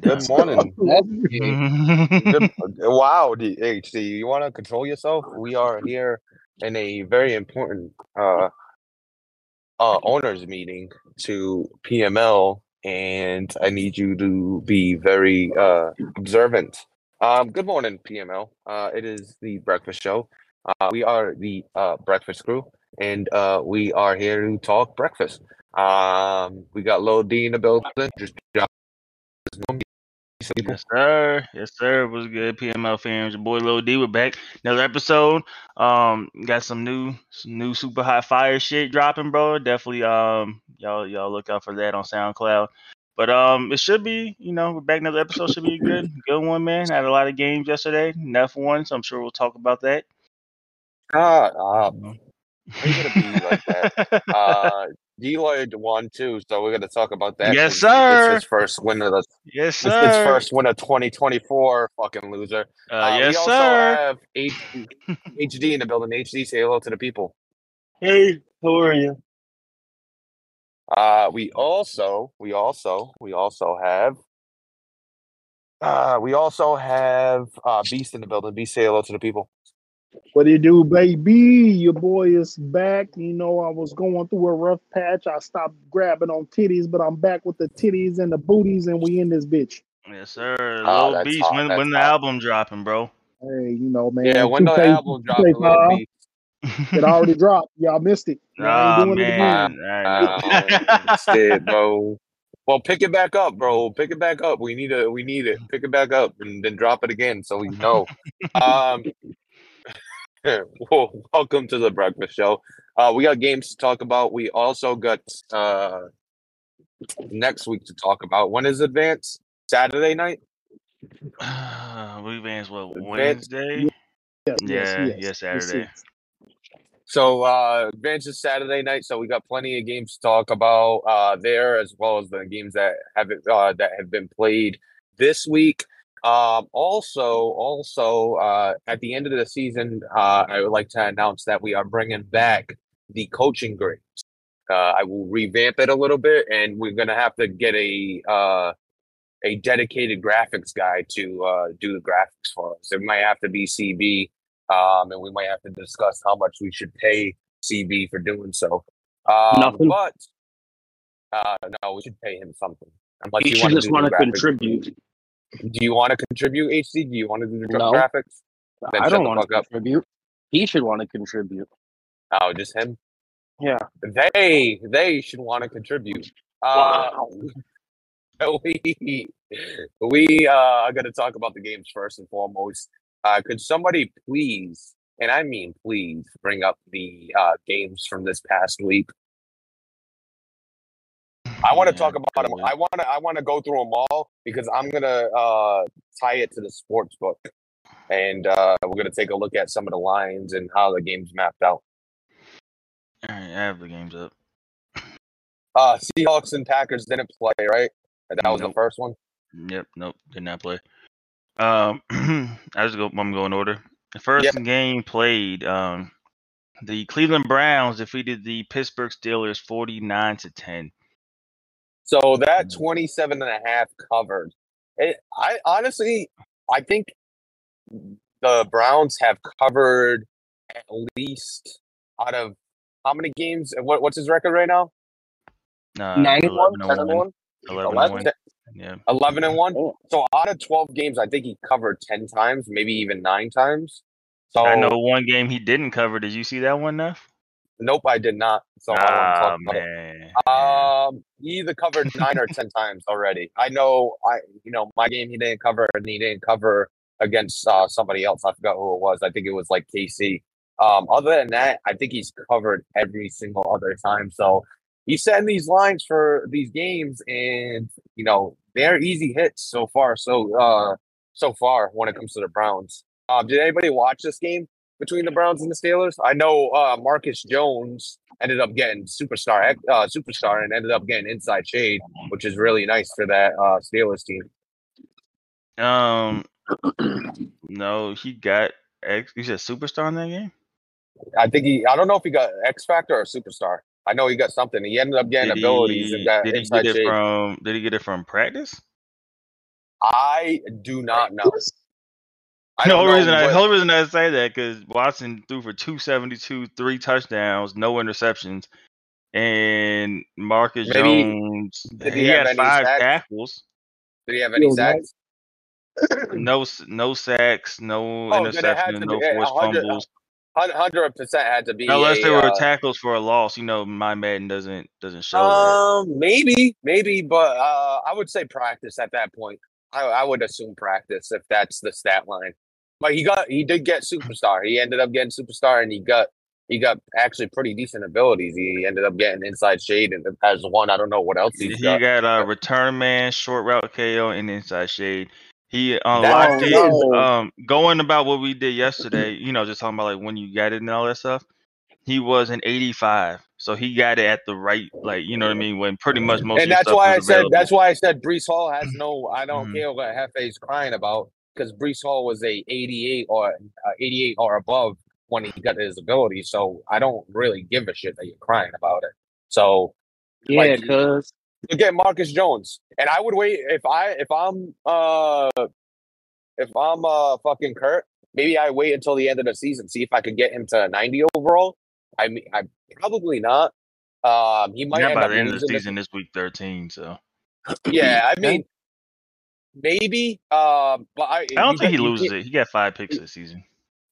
Good morning. Good, wow, D- HD, you want to control yourself? We are here in a very important uh, uh, owners meeting to PML, and I need you to be very uh, observant. Um, good morning, PML. Uh, it is the breakfast show. Uh, we are the uh, breakfast crew, and uh, we are here to talk breakfast. Um, we got Lil D in the building. Just drop. Yes, sir. Yes, sir. What's good, PML fans? Your boy Lil D. We're back. Another episode. Um, got some new, some new super hot fire shit dropping, bro. Definitely. Um, y'all, y'all look out for that on SoundCloud. But um, it should be, you know, we're back. Another episode should be a good, good one, man. Had a lot of games yesterday, enough one, so I'm sure we'll talk about that. Ah, ah, How you gonna be like that? uh, Deloyd won too, so we're gonna talk about that. Yes, sir. It's his first win of the. yes, It's sir. his first win of 2024. Fucking loser. Uh, Uh, yes, we also sir. have HD, HD in the building. HD, say hello to the people. Hey, how are you? Uh, we also, we also, we also have. Uh, we also have uh, Beast in the building. Beast, say hello to the people. What do you do, baby? Your boy is back. You know, I was going through a rough patch. I stopped grabbing on titties, but I'm back with the titties and the booties, and we in this bitch. Yes, sir. Oh, Lil that's Beast. hot, When that's when the hot. album dropping, bro? Hey, you know, man. Yeah, when the album dropped, a 2K little Beast. It already dropped. Y'all missed it. Y'all Ah ain't doing it man, again. I Um, shit, bro. Well, pick it back up, bro. Pick it back up. We need it. We need it. Pick it back up and then drop it again so we know. Um, well, welcome to the breakfast show. Uh, we got games to talk about. We also got uh next week to talk about. When is advance? Saturday night. we advanced what Wednesday? Yes, yes, Yeah, yes. yeah, yes, Saturday. yes. So uh advance is Saturday night, so we got plenty of games to talk about uh there as well as the games that have uh that have been played this week. Um also also uh at the end of the season uh I would like to announce that we are bringing back the coaching grades. Uh I will revamp it a little bit and we're going to have to get a uh a dedicated graphics guy to uh do the graphics for us. It might have to be CB um, and we might have to discuss how much we should pay CB for doing so. Um, Nothing. but uh, no, we should pay him something. Unless you should want just want to contribute. Do you want to contribute, HC? Do you want to do the No. graphics? Then I don't want to fuck up. contribute. He should want to contribute. Oh, just him. Yeah. They they should want to contribute. Uh, Wow. we we uh, are going to talk about the games first and foremost. Uh, could somebody please, and I mean please, bring up the uh, games from this past week? I want to Yeah, talk about them. I want to. I want to go through them all because I'm gonna uh, tie it to the sports book, and uh, we're gonna take a look at some of the lines and how the games mapped out. All right, I have the games up. Uh, Seahawks and Packers didn't play, right? That was the first one. Yep, nope, did not play. Um, I just go. I'm going in order. The first Yeah. game played. Um, the Cleveland Browns defeated the Pittsburgh Steelers 49 to 10. So that Mm. 27 and a half covered. It, I honestly, I think the Browns have covered at least out of how many games? What, what's his record right now? Uh, Nine and one, 11 ten and one. 11 and one. Yeah. 11 and 1. Oh. So out of 12 games, I think he covered 10 times, maybe even nine times. So I know one game he didn't cover. Did you see that one, Neff? Nope, I did not. So I Ah talk man. Um, he either covered nine or ten times already. I know. I you know my game he didn't cover, and he didn't cover against uh, somebody else. I forgot who it was. I think it was like KC. Um, other than that, I think he's covered every single other time. So he's setting these lines for these games, and you know they're easy hits so far. So uh, so far when it comes to the Browns. Um, did anybody watch this game between the Browns and the Steelers? I know uh, Marcus Jones ended up getting superstar uh, superstar and ended up getting inside shade, which is really nice for that uh, Steelers team. Um, no, he got. Ex- you said superstar in that game. I think he. I don't know if he got X Factor or Superstar. I know he got something. He ended up getting Did abilities he, and got did he get it shade. from? Did he get it from practice? I do not know. I The don't whole know reason I, the whole reason I say that because Watson threw for 272, three touchdowns, no interceptions, and Marcus Maybe- Jones did he, he had five sacks? tackles, did he have any Yo, sacks? no s- no sacks, no Oh, then it had interceptions, no be- forced 100 fumbles. Hundred percent had to be. Unless a, they were uh, tackles for a loss, you know, my Madden doesn't doesn't show that. Um, maybe, maybe, but uh, I would say practice at that point. I, I would assume practice if that's the stat line. But he got, he did get superstar. He ended up getting superstar, and he got, he got actually pretty decent abilities. He ended up getting inside shade and as one. I don't know what else he's He got. He got uh, return man, short route KO, and inside shade. He on That- live Oh, feed, no. um, going about what we did yesterday. You know, just talking about like when you got it and all that stuff. He was an 85, so he got it at the right, like you know what I mean. When pretty much most and that's why I was said that's why I said Breece Hall has no. I don't Mhm. care what Hefe's crying about because Breece Hall was a 88 or uh, 88 or above when he got his ability. So I don't really give a shit that you're crying about it. So Yeah, Like- because you get Marcus Jones, and I would wait if I if I'm uh if I'm uh fucking Kurt. Maybe I wait until the end of the season, see if I could get him to 90 overall. I mean, I probably not. Um, he might Not end by up the end of the this- season, this week 13. So Yeah, I mean, maybe. Um, but I, I don't you think he got- you loses can't- it. He got five picks this season.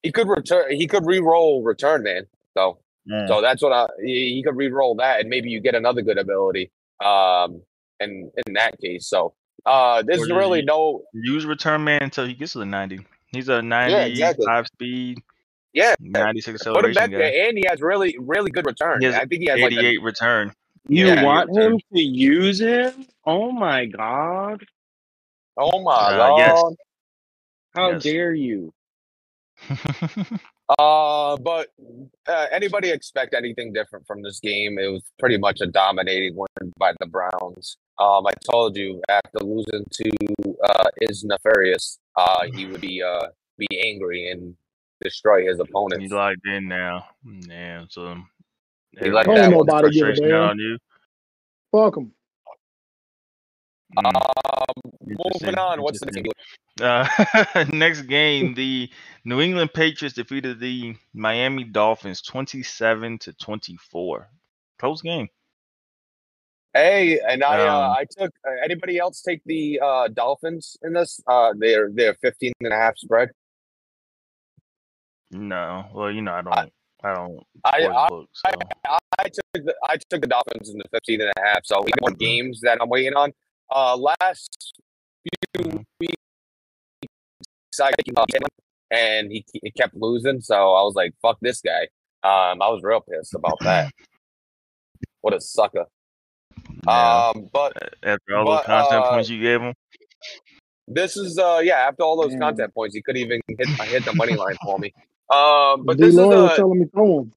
He could return. He could re-roll return man. So, so that's what I. He, he could re-roll that, and maybe you get another good ability. Um, and in that case, so uh, there's really you- no. Use return man until he gets to the 90. He's a 95 exactly. speed, Yeah, 96 put him acceleration back guy. there, and he has really, really good return. I think he has like a, 88 return. you Yeah, want him to use him? Oh my god! Oh my Uh, yes. god. How Yes. dare you? Uh, but uh, anybody expect anything different from this game? It was pretty much a dominating win by the Browns. Um, I told you after losing to uh, is nefarious, uh, he would be uh be angry and destroy his opponents. He's opponents. locked in now. Yeah, so He like that one. nobody give a frustration damn. on you. Fuck him. Mm, Um, moving on. What's the interesting. next? Uh, next game, the New England Patriots defeated the Miami Dolphins 27 to 24. Close game. Hey, and I uh, Um, I took. Uh, anybody else take the uh, Dolphins in this? Uh, they're they're 15 and a half spread. No, well, you know, I don't, I, don't I support I, books. So. I took the, I took the Dolphins in the 15 and a half. So we got more games that I'm waiting on. Uh, last few Mhm. weeks I him, and he, he kept losing. So I was like, "Fuck this guy." Um, I was real pissed about that. What a sucker. Yeah, Um, but after all those but, content uh, points you gave him, this is uh, yeah. After all those Damn. content points, he could even hit hit the money line for me. Um, but D. this is uh, telling me throw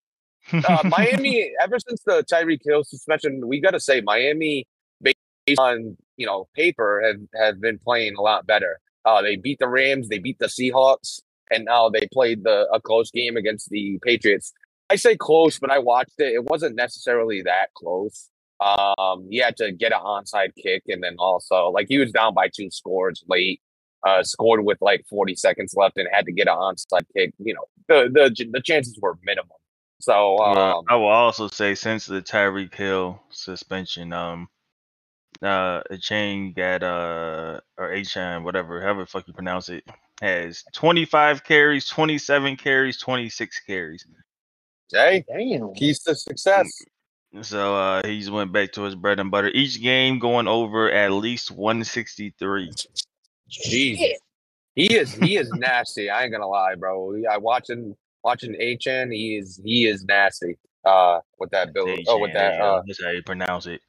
uh, Miami, ever since the Tyreek Hill suspension, we got to say Miami, based on you know paper, have have been playing a lot better. Uh, they beat the Rams, they beat the Seahawks, and now they played the a close game against the Patriots. I say close, but I watched it. It wasn't necessarily that close. Um, he had to get an onside kick, and then also like he was down by two scores late. Uh, scored with like 40 seconds left and had to get an onside kick. You know, the the the chances were minimum. So Well, um, I will also say since the Tyreek Hill suspension, um, uh, a chain that uh or a chain whatever, however the fuck you pronounce it, has 25 carries, 27 carries, 26 carries. Hey, Damn. keys to success. So uh, he's went back to his bread and butter. Each game going over at least 163. Jesus, he is he is nasty. I ain't gonna lie, bro. I watching watching HN. He is he is nasty. Uh, with that bill. Oh, with that. Uh, that's how you pronounce it.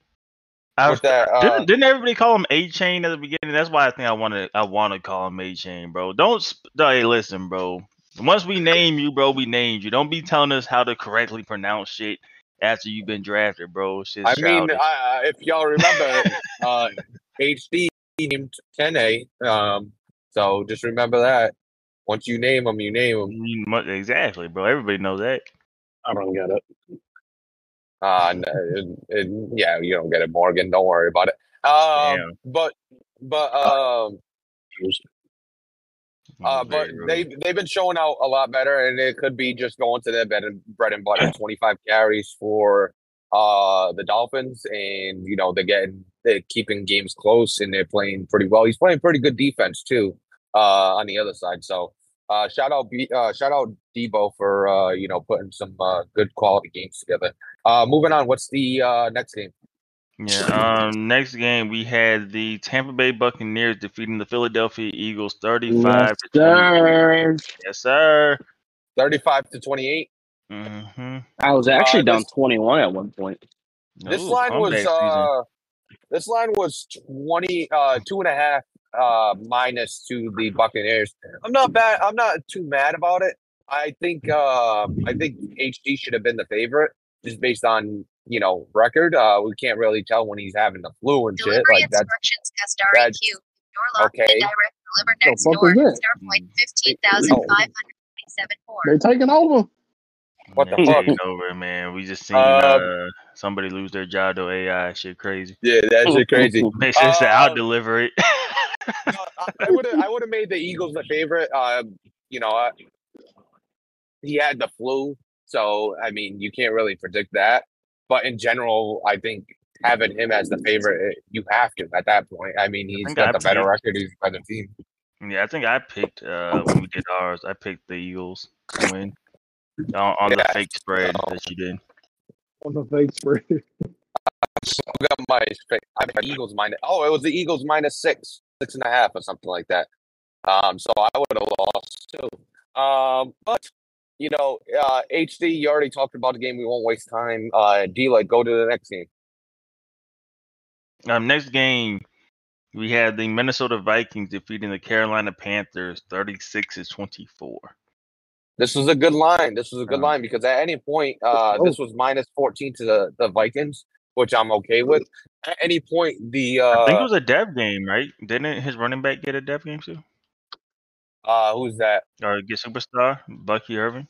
I with that. Uh, Didn't, didn't everybody call him A Chain at the beginning? That's why I think I want to I want to call him A Chain, bro. Don't sp- hey, listen, bro. Once we name you, bro, we named you. Don't be telling us how to correctly pronounce shit after you've been drafted, bro. Shit's I mean, childish. I, I- if y'all remember, uh, HD named 10A. Um, so just remember that. Once you name him, you name him. Exactly, bro. Everybody knows that. I don't get it. Uh, n- and- and, yeah, you don't get it, Morgan. Don't worry about it. Um, but but um, uh, Mm, but they they've been showing out a lot better, and it could be just going to their bread and bread and butter. Twenty five carries for uh the Dolphins, and you know they're getting they're keeping games close, and they're playing pretty well. He's playing pretty good defense too, uh, on the other side. So uh, shout out B, uh, shout out Debo for uh you know putting some uh, good quality games together. Uh, moving on. What's the uh next game? Yeah. Um. Next game, we had the Tampa Bay Buccaneers defeating the Philadelphia Eagles, thirty-five to twenty. Sir. Yes, sir. Thirty five to twenty eight. Mm-hmm. I was actually Uh, down this- 21 at one point. This line was uh this line was 20 uh two and a half uh minus to the Buccaneers. I'm not bad I'm not too mad about it. I think um I think HD should have been the favorite just based on, you know, record. Uh we can't really tell when he's having the flu and shit. Like that's instructions cast that's- RAQ. Door locked okay. and direct delivered The next fuck door. is that? Star point fifteen thousand five hundred twenty-seven four. They taking over. What the fuck? taking over, man. We just seen Um, uh, somebody lose their job to AI. Shit, crazy. yeah, that shit crazy. Make sure to Uh, out deliver it. No, I would have I would have made the Eagles the favorite. Um, you know, uh, he had the flu, so I mean, you can't really predict that. But in general, I think having him as the favorite, eh, you have to at that point. I mean, he's think got I the better picked- record. He's a better team. yeah, I think I picked uh, when we did ours. I picked the Eagles to win on, on the fake spread so- that you did. On the fake spread. I got my I mean, Eagles minus. Oh, it was the Eagles minus six, six and a half, or something like that. Um, so I would have lost too. Um, but you know, uh, HD, you already talked about the game. We won't waste time. Uh, D, like, go to the next game. Um, next game, we had the Minnesota Vikings defeating the Carolina Panthers, thirty-six to twenty-four. This was a good line. This was a good Uh, line because at any point, uh, this was minus 14 to the, the Vikings, which I'm okay with. At any point, the uh, I think it was a dev game, right? Didn't his running back get a dev game too, uh, who's that? or get superstar Bucky Irving?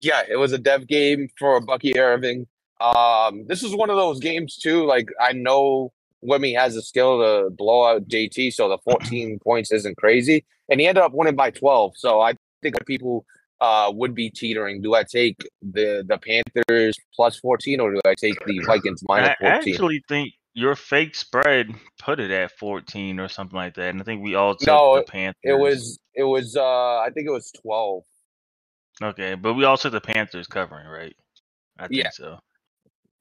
Yeah, it was a dev game for Bucky Irving. Um, this is one of those games too. Like I know Wimmy has the skill to blow out JT, so the 14 points isn't crazy, and he ended up winning by 12. So I think that people uh would be teetering. Do I take the the Panthers plus 14, or do I take the Vikings minus I 14? actually think your fake spread put it at fourteen or something like that, and I think we all took No, the Panthers. It was it was uh I think it was 12. okay, but we all took the Panthers covering, right? I think Yeah. so.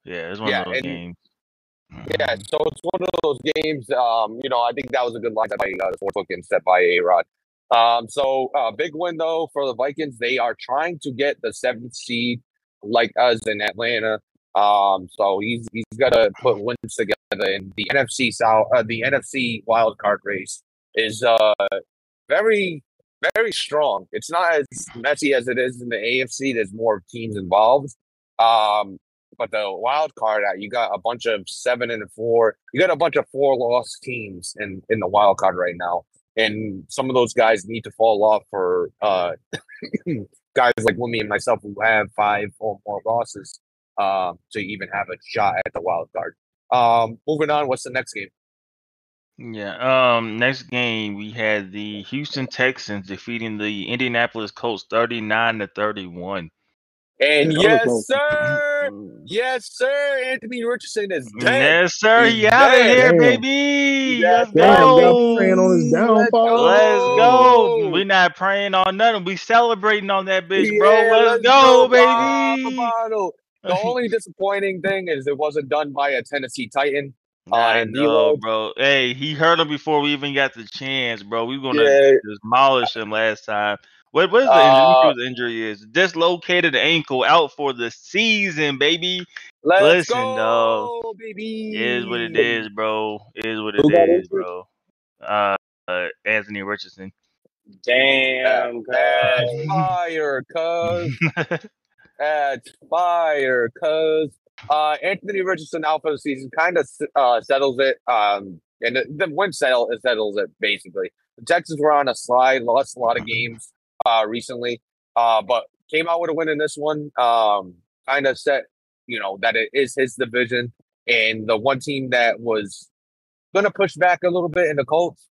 Yeah, it's one Yeah, of those and- games. Yeah, Mhm. so it's one of those games. Um, you know, I think that was a good line by uh, the sports book and set by A Rod. Um, so uh, big though for the Vikings. They are trying to get the seventh seed, like us in Atlanta. Um, so he's he's got to put wins together. And the NFC South, uh, the NFC wild card race is uh very very strong. It's not as messy as it is in the AFC. There's more teams involved. Um, but the wild card, uh, you got a bunch of seven and four. You got a bunch of four lost teams in in the wild card right now, and some of those guys need to fall off for uh, guys like Wimmy and myself who have five or more losses um, to even have a shot at the wild card. Um, moving on, what's the next game? Yeah. Um. Next game, we had the Houston Texans defeating the Indianapolis Colts, thirty-nine to thirty-one. And yes, sir, mm-hmm. yes, sir, Anthony Richardson is dead. Yes, sir. He's He out of here, Damn. baby. Let's Damn, go. praying on his downfall. Let's go. We're not praying on nothing. We celebrating on that bitch, bro. Yeah, Let's, go, Bob baby. The only disappointing thing is it wasn't done by a Tennessee Titan. Uh, I and know, D-Lo. bro. Hey, he hurt him before we even got the chance, bro. We were gonna Yeah. demolish him last time. What what is the Uh, injury? Let me see what the injury is. Dislocated ankle out for the season, baby. Let's Listen, go, dog. baby. Is what it is, bro. Is what Who it got is, injured? bro. Uh, uh Anthony Richardson. Damn, That's fire, cuz. That's fire, cuz. Uh, Anthony Richardson out for the season kind of uh, settles it. Um, and the, the win settle it settles it basically. The Texans were on a slide, lost a lot of games uh recently. Uh, but came out with a win in this one. Um, kind of set, you know, that it is his division, and the one team that was gonna push back a little bit in the Colts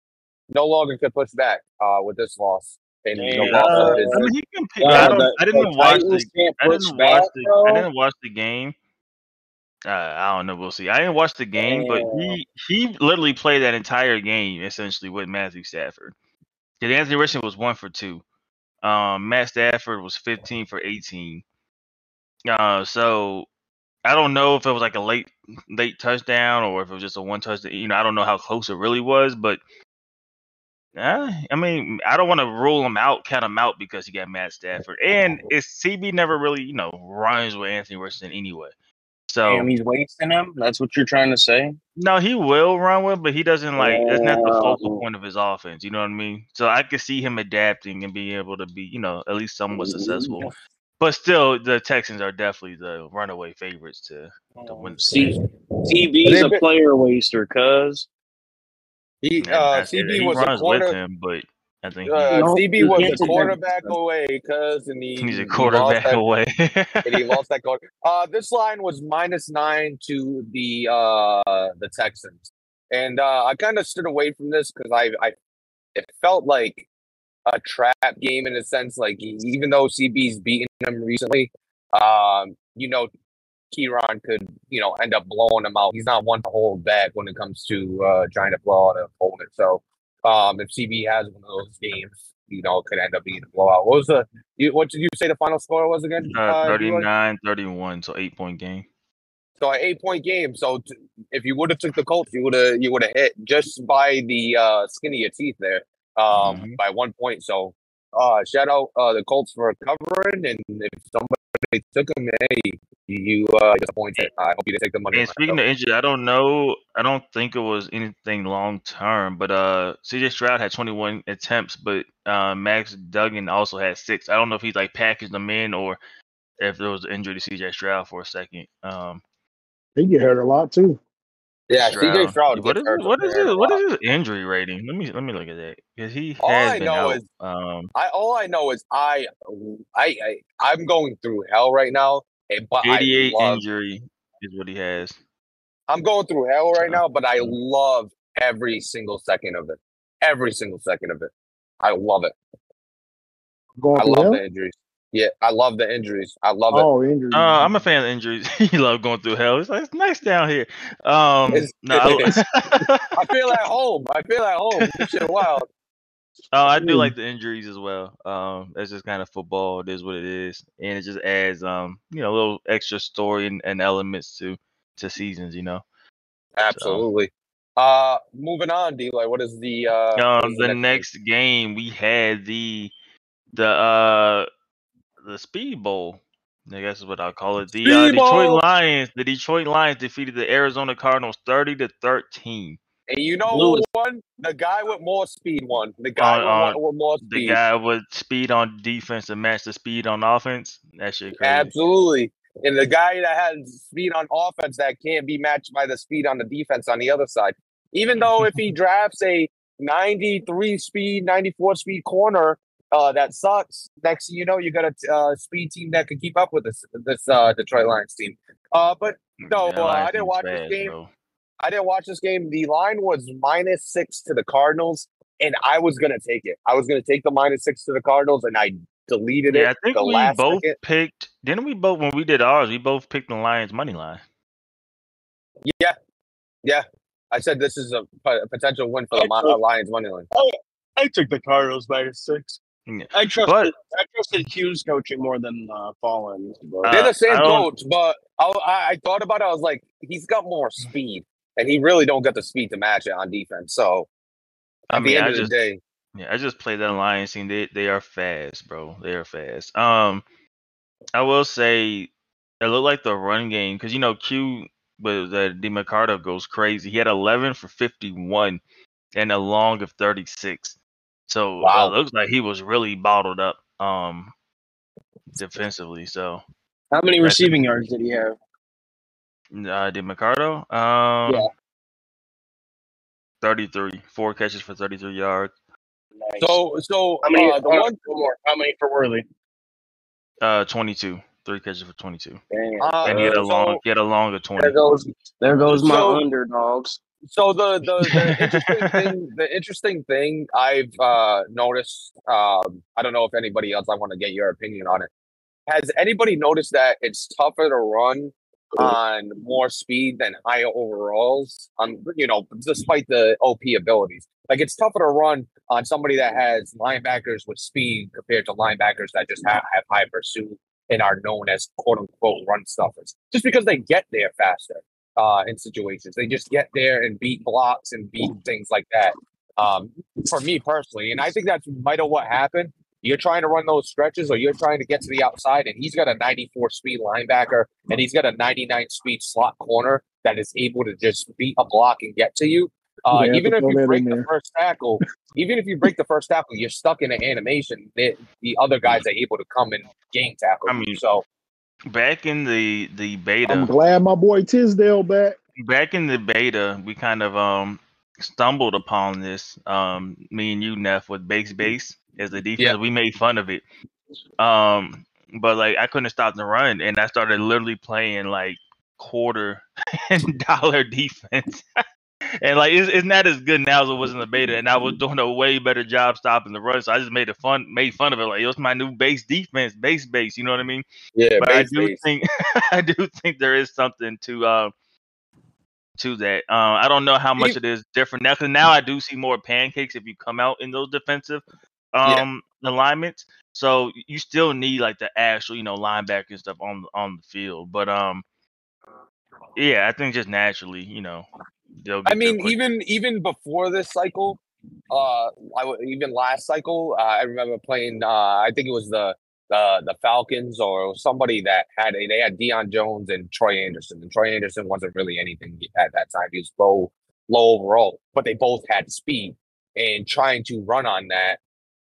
no longer could push back uh, with this loss. And the Damn. loss of Uh, his- I mean, he can pick. Uh, I, don't, the- I didn't the watch the. can't I push didn't back, watch the. bro. I didn't watch the game. Uh, I don't know. We'll see. I didn't watch the game, but he he literally played that entire game essentially with Matthew Stafford. Because Anthony Richardson was one for two. Um, Matt Stafford was fifteen for eighteen. Uh, so I don't know if it was like a late late touchdown or if it was just a one touchdown. You know, I don't know how close it really was, but uh, I mean, I don't want to rule him out, count him out because he got Matt Stafford, and it's CB never really, you know, runs with Anthony Richardson anyway. So Damn, he's wasting him. That's what you're trying to say. no, he will run with, but he doesn't like that's not the focal point of his offense. You know what I mean? So I could see him adapting and being able to be, you know, at least somewhat successful. But still, the Texans are definitely the runaway favorites to to win. the See, division. TB's a player waster, cuz. he, And uh, I said CB was a runs corner. with him, but I think Uh, No, CB was a quarterback away because and he, he, he's a lost quarterback that- away. and he lost that goal. Uh, this line was minus nine to the uh the Texans, and uh, I kind of stood away from this because I I it felt like a trap game in a sense. Like even though CB's beaten him recently, um, you know, Kieran could you know end up blowing him out. He's not one to hold back when it comes to uh trying to blow out an opponent. So um, if CB has one of those games, you know, it could end up being a blowout. What was the you, what did you say the final score was again? uh, 39 31, so eight point game. So an eight point game. So t- if you would have took the Colts, you would have you would have hit just by the uh, skin of your teeth there, um, Mhm. by one point. So uh, shout out uh, the Colts for covering, and if somebody took them, hey, you uh, disappointed. I hope you didn't take the money. And speaking of injury, I don't know. I don't think it was anything long term, but uh, CJ Stroud had 21 attempts, but uh, Max Duggan also had six. I don't know if he's like packaged them in or if there was an injury to CJ Stroud for a second. Um, He get hurt a lot too. yeah, CJ Stroud. What gets is hurt his, what is a his, what lot. is his injury rating? Let me let me look at that because he All has I been know out. is- um, I all I know is I I, I I'm going through hell right now, and but I 88 love injury is what he has. I'm going through hell right now, but I love every single second of it. Every single second of it. I love it. Going I love hell? the injuries. Yeah, I love the injuries. I love it. Oh, injury. Uh, I'm a fan of injuries. you love going through hell. It's like it's nice down here. Um, It's- no, I, it is. I feel at home. I feel at home. This shit wild. Oh, I do Mm. like the injuries as well. Um, that's just kind of football. It is what it is, and it just adds um, you know, a little extra story and, and elements to to seasons. You know, Absolutely. Uh moving on, D like what is the uh um, is the game? next game we had the the uh the Speed Bowl. I guess is what I'll call it. The uh, Detroit Lions. The Detroit Lions defeated the Arizona Cardinals thirty to thirteen. And you know Blue who won? The guy with more speed won. The guy On- with, with more speed. The guy with speed on defense and match the speed on offense. That shit crazy. Absolutely. And the guy that has speed on offense that can't be matched by the speed on the defense on the other side. Even though if he drafts a 93 speed, 94 speed corner uh, that sucks, next thing you know, you got a uh, speed team that can keep up with this this uh, Detroit Lions team. Uh, but no, That uh, I didn't watch this game. bro. I didn't watch this game. The line was minus six to the Cardinals, and I was gonna take it. I was gonna take the minus six to the Cardinals, and I deleted Yeah, I think the we last both second. picked. Didn't we both when we did ours? We both picked the Lions money line. Yeah, yeah. I said this is a potential win for the took- Lions money line. Oh I took the Cardinals minus six. Yeah. I trusted But- I trusted Hughes coaching more than uh, Fallon's. But Uh, They're the same coach, but I, I, I thought about it. I was like, he's got more speed, and he really don't get the speed to match it on defense. So I at mean, the end I of just the day, yeah, I just played that Lions team. They they are fast, bro. They are fast. Um, I will say it looked like the run game because you know Q but with uh, DeMarcado goes crazy. He had 11 for 51 and a long of 36. So Wow. it looks like he was really bottled up um defensively. So how many receiving yards did he have? Uh DeMarcado, um, Yeah. 33, four catches for 33 yards. Nice. so so how many? uh, the uh, one one more. How many for Worthy? Uh, 22. Three catches for 22. Damn. Uh, And he had a so- long, he had a longer 20. there goes there goes my So- underdogs. So the the, the interesting thing the interesting thing I've uh, noticed um, I don't know if anybody else I want to get your opinion on it. Has anybody noticed that it's tougher to run on more speed than higher overalls? On you know, despite the OP abilities, like it's tougher to run on somebody that has linebackers with speed compared to linebackers that just have, have high pursuit and are known as quote unquote run stuffers, just because they get there faster uh, in situations. They just get there and beat blocks and beat things like that. Um, for me personally, and I think that's might what happened. You're trying to run those stretches, or you're trying to get to the outside, and he's got a 94 speed linebacker, and he's got a 99 speed slot corner that is able to just beat a block and get to you. Uh, Yeah, even if you break the first tackle, even if you break the first tackle, you're stuck in an animation. The, the other guys are able to come and game tackle. I you. mean, so Back in the the beta, I'm glad my boy Tisdale back. back in the beta, we kind of um stumbled upon this. Um, me and you, Neff, with base base as the defense. Yeah. We made fun of it. Um, but like I couldn't stop the run, and I started literally playing like quarter and dollar defense. and like it's, it's not as good now as it was in the beta, and I was doing a way better job stopping the run. So I just made it fun, made fun of it. Like it was my new base defense, base base. You know what I mean? yeah, but I do base. think I do think there is something to uh to that. Uh, I don't know how much it is different now because now I do see more pancakes if you come out in those defensive Yeah. um alignments. So you still need like the actual you know linebacker and stuff on on the field, but um yeah, I think just naturally you know they'll. I mean, even even before this cycle, uh, I w- even last cycle, uh, I remember playing. Uh, I think it was the the the Falcons or somebody that had a, they had Deion Jones and Troy Andersen, and Troy Andersen wasn't really anything at that time. He was low low overall, but they both had speed, and trying to run on that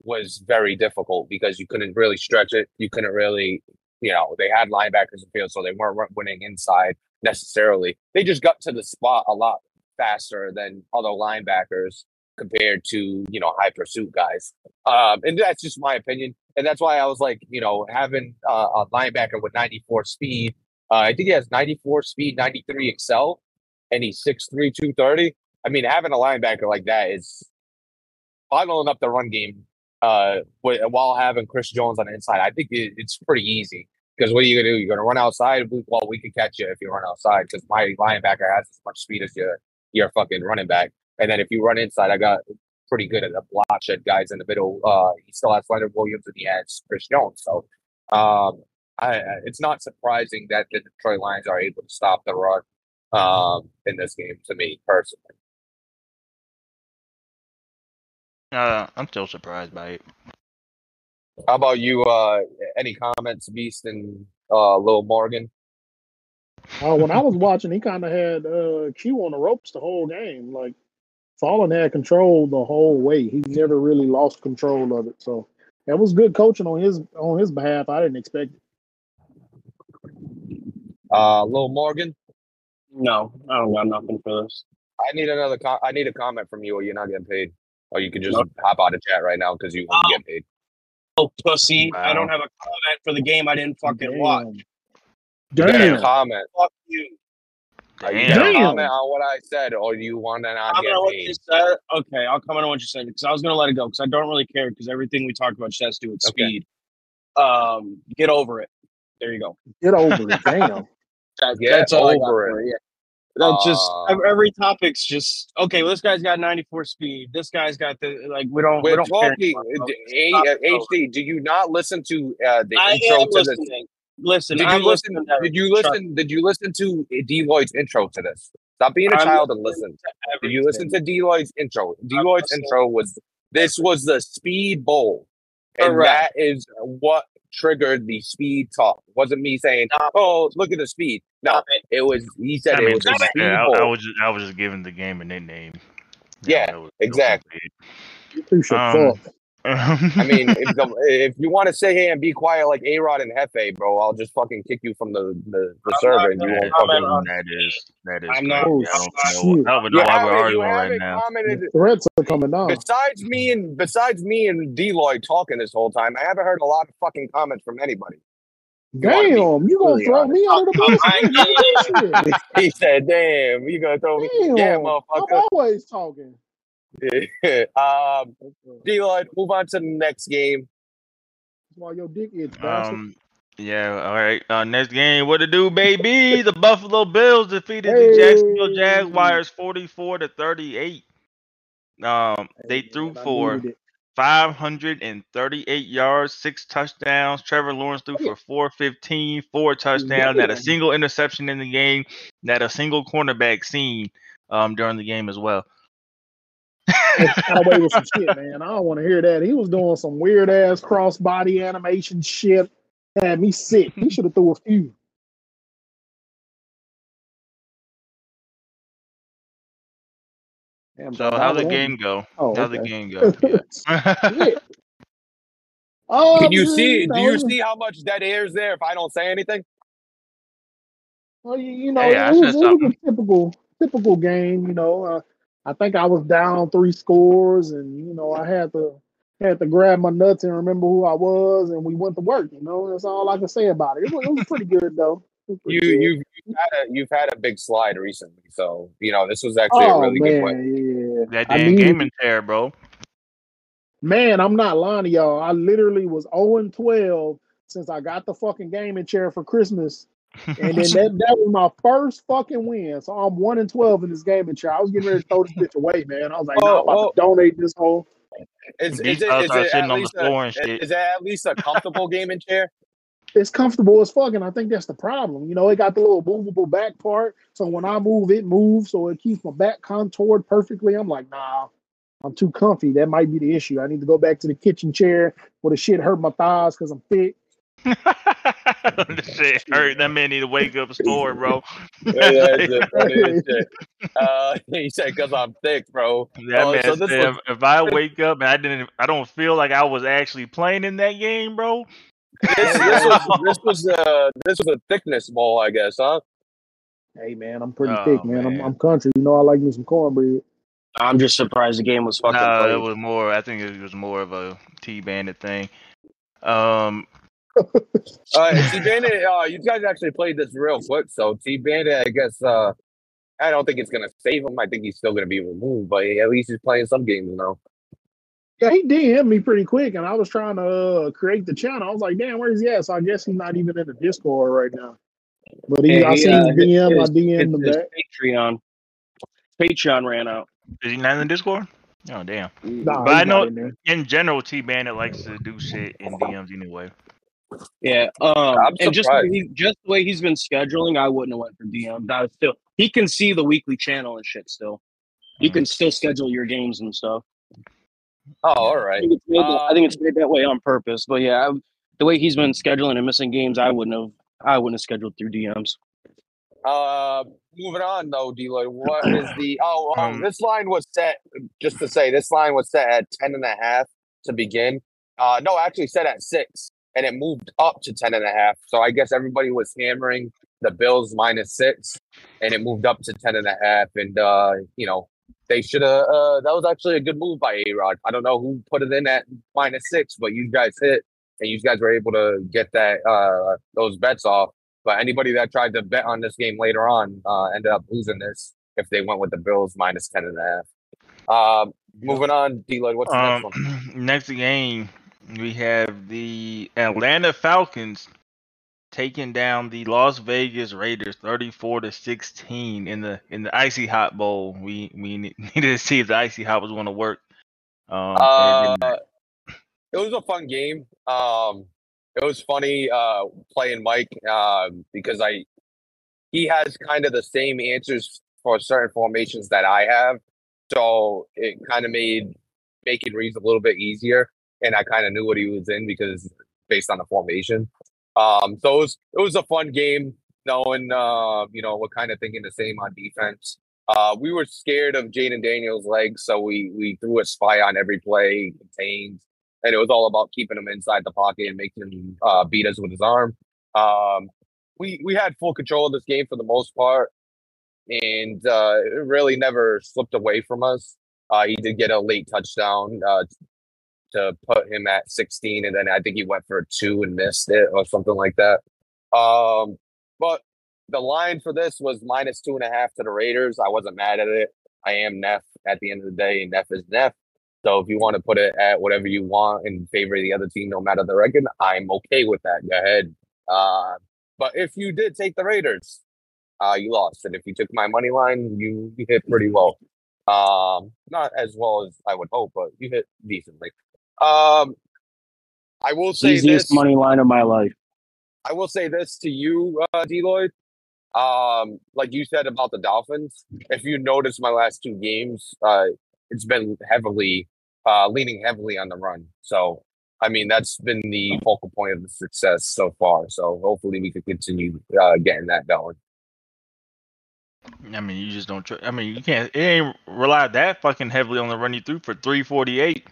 was very difficult because you couldn't really stretch it. You couldn't really, you know, they had linebackers in field, so they weren't winning inside necessarily. They just got to the spot a lot faster than other linebackers compared to you know high pursuit guys. Um, and that's just my opinion, and that's why I was like, you know, having uh, a linebacker with 94 speed. Uh, I think he has 94 speed, 93 excel, and he's 6'3", 230. I mean, having a linebacker like that is bottling up the run game uh, while having Chris Jones on the inside. I think it, it's pretty easy. Because what are you gonna do? You're gonna run outside. We- Well, we can catch you if you run outside. Because my linebacker has as much speed as your your fucking running back. And then if you run inside, I got pretty good at the block shed guys in the middle. Uh, he still has Leonard Williams and he has Chris Jones. So, um, I- it's not surprising that the Detroit Lions are able to stop the run um, in this game. To me personally, uh, I'm still surprised by it. how about you? Uh, any comments, Beast and uh, Lil Morgan? Uh, when I was watching, he kind of had uh, Q on the ropes the whole game. Like Fallen had control the whole way. He never really lost control of it. So that was good coaching on his on his behalf. I didn't expect it. Uh, Lil Morgan. No, I don't got nothing for this. I need another. Com- I need a comment from you, or you're not getting paid, or you can just hop out of chat right now because you won't get paid. Oh, pussy! I don't have a comment for the game I didn't fucking watch. You got a Damn. comment. Fuck you! Are you Damn. gonna comment on what I said, or do you want to not I'm get paid? you say. Okay, I'll comment on what you said because I was gonna let it go because I don't really care because everything we talked about just has to do with Okay. speed. Um, get over it. There you go. Get over it. Damn. That, Get that's all I got over for it. Yeah. That's just Uh, ev- every topic's just okay. Well, this guy's got 94 speed. This guy's got the like. We don't. we don't talking. A- Stop uh. HD, do you not listen to uh, the I intro to this? Listen, Did I'm you listen? Did you listen? Did you listen to Deloitte's intro to this? Stop being a I'm child and listen. Did you listen to Deloitte's intro? Deloitte's intro was this was the speed bowl, and that is what triggered the speed talk. It wasn't me saying, "Oh, look at the speed." No, it. it was. He said I it mean, was to a speed fair, I. I was just I was just giving the game a nickname. Yeah, that was- exactly. You two should Um, fuck. I mean, if, the, if you want to sit here and be quiet like A Rod and Hefe, bro, I'll just fucking kick you from the the, the server, not and you won't fucking. on that is that is I'm not- crazy. Oh, I Oh, don't know. shit. I don't know why we're arguing right now. commented. Threats are coming down. Besides me and besides me and Deloitte talking this whole time, I haven't heard a lot of fucking comments from anybody. wanna be Damn, you gonna throw honest. me under the bus? He said, "Damn, you gonna throw me? Damn, Yeah, I'm always talking. um, D Lloyd, move on to the next game. While your dick is bastard. Um, yeah, all right. Uh, next game, what to do, baby? the Buffalo Bills defeated the Jacksonville Jaguars forty-four to thirty-eight. Um, they Hey, threw man, for 538 yards, six touchdowns. Trevor Lawrence threw for 415, four touchdowns, not a single interception in the game, not a single cornerback seen um, during the game as well. Got away with some shit, man. I don't want to hear that. He was doing some weird ass cross body animation shit. Had me sick. He should have threw a few. Damn, So John, how the game go? Oh, How the game go? Yeah. Oh, Can you see? Do you see how much dead air is there if I don't say anything? Well, you, you know, Hey, it, was, it was a typical typical game. You know, uh, I think I was down three scores, and you know, I had to had to grab my nuts and remember who I was, and we went to work. You know, that's all I can say about it. It was, it was pretty good though. It was you good. You've, you've had a you've had a big slide recently, so you know this was actually a oh really good win. man, yeah. that I damn needed- gaming chair, bro. Man, I'm not lying to y'all. I literally was 0 and 12 since I got the fucking gaming chair for Christmas. And then that, that was my first fucking win. So I'm 1 and 12 in this gaming chair. I was getting ready to throw this bitch away, man. I was like, Oh, nah, I'm about oh. to donate this whole. Is, These is it, is are it sitting at on the least floor a, and shit. is it at least a comfortable gaming chair? It's comfortable as fuck, and I think that's the problem. You know, it got the little movable back part. So when I move, it moves. So it keeps my back contoured perfectly. I'm like, nah, I'm too comfy. That might be the issue. I need to go back to the kitchen chair where the shit hurt my thighs because I'm thick. This shit hurt. That man need to wake up and score, bro. Yeah, that's it, funny as shit. Uh, he said, "Cause I'm thick, bro." That Oh, man so said, was- if I wake up and I didn't, I don't feel like I was actually playing in that game, bro. This, this was this was uh this was a thickness ball, I guess, huh? Hey man, I'm pretty Oh, thick, man. I'm. I'm country. You know, I like me some cornbread. I'm just surprised the game was fucking No, played. it was more. I think it was more of a T bandit thing. Um, Uh, T Bandit, uh, you guys actually played this real quick, so T Bandit, I guess, uh, I don't think it's gonna save him. I think he's still gonna be removed, but at least he's playing some games now. Yeah, he DM'd me pretty quick, and I was trying to uh, create the channel. I was like, damn, where's he at? So I guess he's not even in the Discord right now. But he, Yeah, I he, seen uh, his DM, I DM'd him His back. Patreon. Patreon ran out. is he not in the Discord? Oh damn. Nah, But I know- in. In general, T bandit likes to do shit in DMs anyway. Yeah, um, and just the way he, just the way he's been scheduling, I wouldn't have went for DM. I was still he can see the weekly channel and shit. Still, you Mm. can still schedule your games and stuff. Oh, all I think it's made, that, I think Um, it's made that way on purpose. But yeah, I, the way he's been scheduling and missing games, I wouldn't have. I wouldn't have scheduled through DMs. Uh, moving on though, D Lloyd, what is the? Oh, oh, Um, this line was set. Just to say, this line was set at ten and a half to begin. Uh, no, actually set at six, and it moved up to ten and a half. So I guess everybody was hammering the Bills minus six, and it moved up to ten and a half. And uh, you know, they should have. Uh, that was actually a good move by A Rod. I don't know who put it in at minus six, but you guys hit, and you guys were able to get that uh those bets off. But anybody that tried to bet on this game later on uh, ended up losing this if they went with the Bills minus 10 and a half. Um, moving on, D Lloyd, what's the Um, next one? next game, we have the Atlanta Falcons taking down the Las Vegas Raiders, thirty-four to sixteen in the in the icy hot bowl. We we ne- needed to see if the icy hot was going to work. Um, it Uh, it was a fun game. Um, it was funny uh, playing Mike uh, because I he has kind of the same answers for certain formations that I have, so it kind of made making reads a little bit easier, and I kind of knew what he was in because based on the formation. Um, so it was it was a fun game, knowing uh, you know we're kind of thinking the same on defense. Uh, we were scared of Jayden Daniels' legs, so we we threw a spy on every play, contained, and it was all about keeping him inside the pocket and making him uh, beat us with his arm. Um, we we had full control of this game for the most part, and uh, it really never slipped away from us. Uh, he did get a late touchdown uh, to put him at 16, and then I think he went for a two and missed it or something like that. Um, but the line for this was minus two and a half to the Raiders. I wasn't mad at it. I am Neff at the end of the day, and Neff is Neff. So if you want to put it at whatever you want in favor of the other team, no matter the record, I'm okay with that. Go ahead. Uh, but if you did take the Raiders, uh, you lost. And if you took my money line, you, you hit pretty well. Um, not as well as I would hope, but you hit decently. Um, I will say Easiest this. money line of my life. I will say this to you, uh, Deloitte. Um, like you said about the Dolphins, if you notice my last two games, uh, it's been heavily uh, leaning heavily on the run. So, I mean, that's been the focal point of the success so far. So, hopefully, we can continue uh, getting that going. I mean, you just don't. Tr- I mean, you can't. It ain't rely that fucking heavily on the run you through for three forty eight.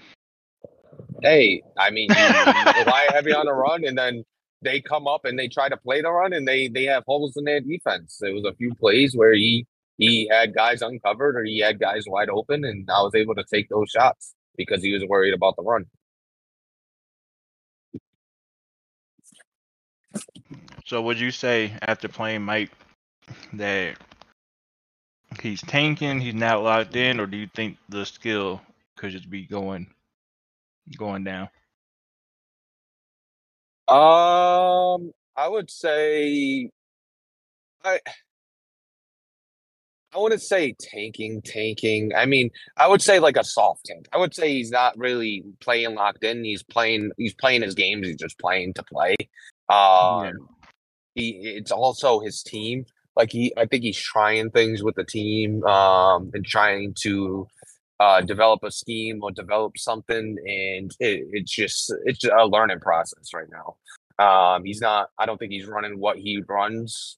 Hey, I mean, you rely heavy on the run, and then they come up and they try to play the run, and they they have holes in their defense. There was a few plays where he he had guys uncovered or he had guys wide open, and I was able to take those shots because he was worried about the run. So, would you say after playing Mike that he's tanking, he's not locked in, or do you think the skill could just be going going down? Um, I would say I I wouldn't say tanking, tanking. I mean, I would say like a soft tank. I would say he's not really playing locked in. He's playing he's playing his games, he's just playing to play. Um Yeah. he it's also his team. Like he I think he's trying things with the team, um, and trying to uh develop a scheme or develop something and it, it's just it's a learning process right now. Um, he's not. I don't think he's running what he runs.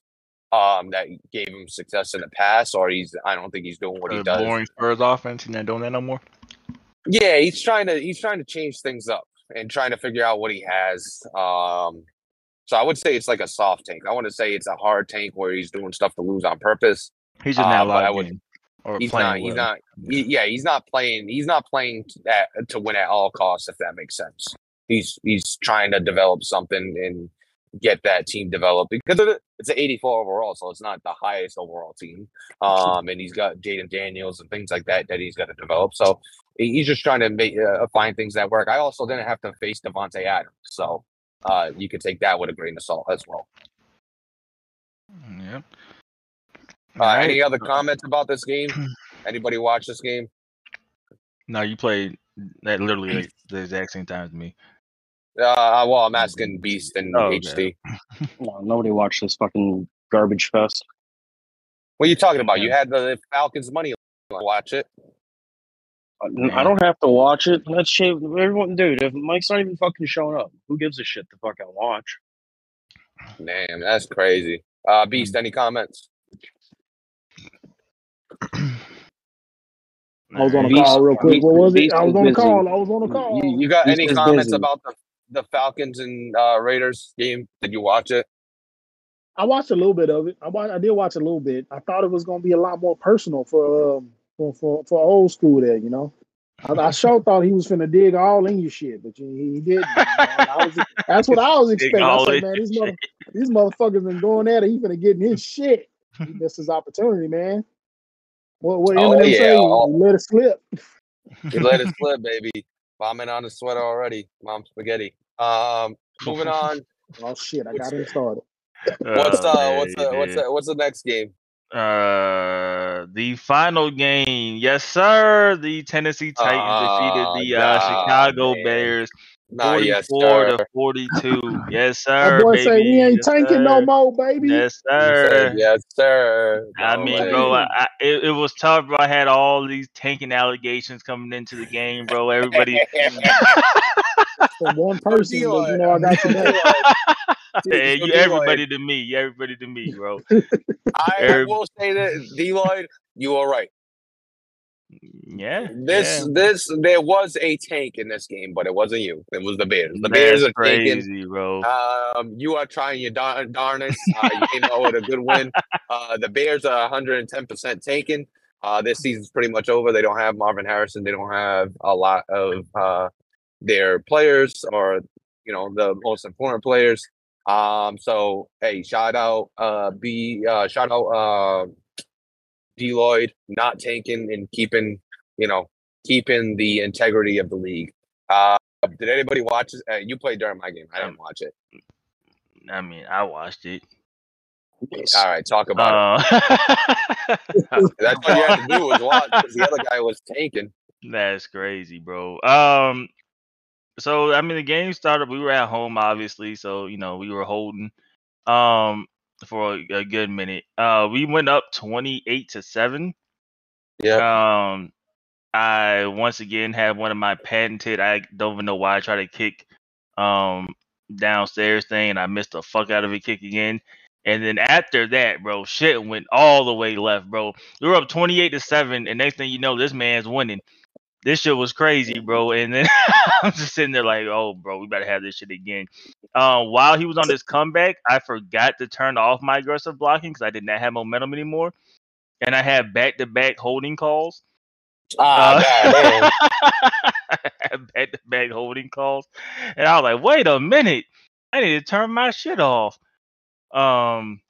Um, that gave him success in the past, or he's. I don't think he's doing what he The does. boring Spurs offense, he's not doing that no more. Yeah, he's trying to. He's trying to change things up and trying to figure out what he has. Um, so I would say it's like a soft tank. I want to say it's a hard tank where he's doing stuff to lose on purpose. He's just Uh, not but I would-. Or He's playing not. He's not. he- yeah, he's not playing. He's not playing to, at, to win at all costs. If that makes sense. He's he's trying to develop something and get that team developed because it's an 84 overall, so it's not the highest overall team. Um, and he's got Jayden Daniels and things like that that he's got to develop. So he's just trying to make uh, find things that work. I also didn't have to face Davante Adams, so uh, you could take that with a grain of salt as well. Yep. Uh, Alright. Any other comments about this game? Anybody watch this game? No, you played that literally like the exact same time as me. Uh, well, I'm asking Beast and Oh, okay. HD. No, nobody watched this fucking garbage fest. What are you talking about? You had the Falcons money. Watch it. I I don't have to watch it. Let's shave everyone, dude. If Mike's not even fucking showing up, who gives a shit to fucking watch? Damn, that's crazy. Uh, Beast, any comments? I was on a Beast- call real quick. Beast- What was it? I was on a call. I was on a call. You, you got Beast any comments busy. about the, the Falcons and uh, Raiders game? Did you watch it? I watched a little bit of it. I watched, I did watch a little bit. I thought it was going to be a lot more personal for um, for, for for old school there. You know, I, I sure thought he was going to dig all in your shit, but you, he didn't. I was, that's what I was expecting. I said, man, these mother, these motherfuckers been doing that. And he finna get in his shit. He missed his opportunity, man. What what Oh, Eminem yeah, say? all- He let it slip. You let it slip, baby. Vomit on the sweater already. Mom spaghetti. Um, moving on. Oh shit! I got him started. What's Oh, uh, man, what's the what's the what's the next game? Uh, the final game, yes, sir. The Tennessee Titans Oh, defeated the uh, God, Chicago man. Bears, Nah, yes, forty-four sir. to forty-two. Yes, My sir. boy baby. say we ain't yes, tanking no more, baby. Yes, sir. yes, sir. I No mean, way. bro, I, I, it, it was tough. Bro. I had all these tanking allegations coming into the game, bro. Everybody, one person, but you know I got your back. hey, you, everybody to me, you everybody to me, bro. I, I Every- will say that Deloitte, you are right. Yeah, This yeah. this there was a tank in this game, but it wasn't you. It was the Bears. The That's Bears are tanking. crazy, bro. Um, you are trying your dar- darnest. Uh, you came out with a good win. Uh, the Bears are 110% taken. Uh, this season's pretty much over. They don't have Marvin Harrison. They don't have a lot of uh, their players or you know the most important players. Um, so hey, shout out uh B uh shout out uh Deloitte not tanking and keeping, you know, keeping the integrity of the league. Uh did anybody watch this? Uh, you played during my game. I didn't watch it. I mean, I watched it. All right, talk about Uh, it. That's what you had to do was watch because the other guy was tanking. That's crazy, bro. Um, so I mean, the game started. We were at home, obviously, so you know we were holding, um, for a, good minute. Uh, we went up twenty-eight to seven. Yeah. Um, I once again had one of my patented. I don't even know why I tried to kick, um, downstairs thing, and I missed the fuck out of it kick again. And then after that, bro, shit went all the way left, bro. We were up twenty-eight to seven, and next thing you know, this man's winning this shit was crazy, bro. And then I'm just sitting there like, oh, bro, we better have this shit again. Um, while he was on this comeback, I forgot to turn off my aggressive blocking because I did not have momentum anymore, and I had back to back holding calls. Ah, Uh, back to back holding calls, and I was like, wait a minute, I need to turn my shit off. Um,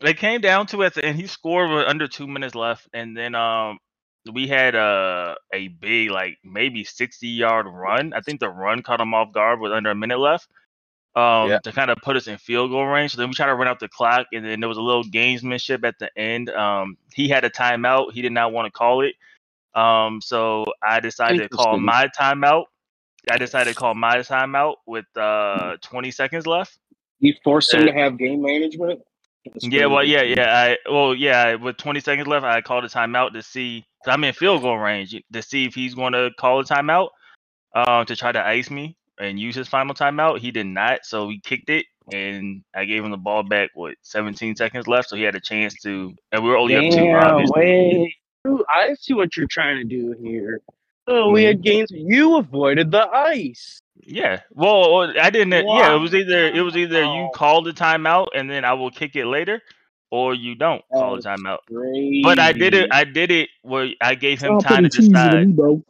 it came down to it, and he scored with under two minutes left, and then um, we had a a big like maybe sixty yard run. I think the run caught him off guard with under a minute left. Um, Yeah. to kind of put us in field goal range. So then we tried to run out the clock, and then there was a little gamesmanship at the end. Um, he had a timeout. He did not want to call it. Um, so I decided to call my timeout. I decided to call my timeout with uh 20 seconds left. You forced him to have game management. Yeah, well, yeah, yeah. I well, yeah. With 20 seconds left, I called a timeout to see. I'm in field goal range to see if he's going to call a timeout, um, to try to ice me and use his final timeout. He did not, so he kicked it, and I gave him the ball back with 17 seconds left, so he had a chance to. And we were only up two. Obviously. wait. I see what you're trying to do here. Oh, we had games. You avoided the ice. Yeah. Well, I didn't. Yeah, it was either it was either you Wow. call the timeout and then I will kick it later, or you don't call the timeout. Crazy. But I did it. I did it where I gave him Sound time to pretty cheesy to decide. me, bro.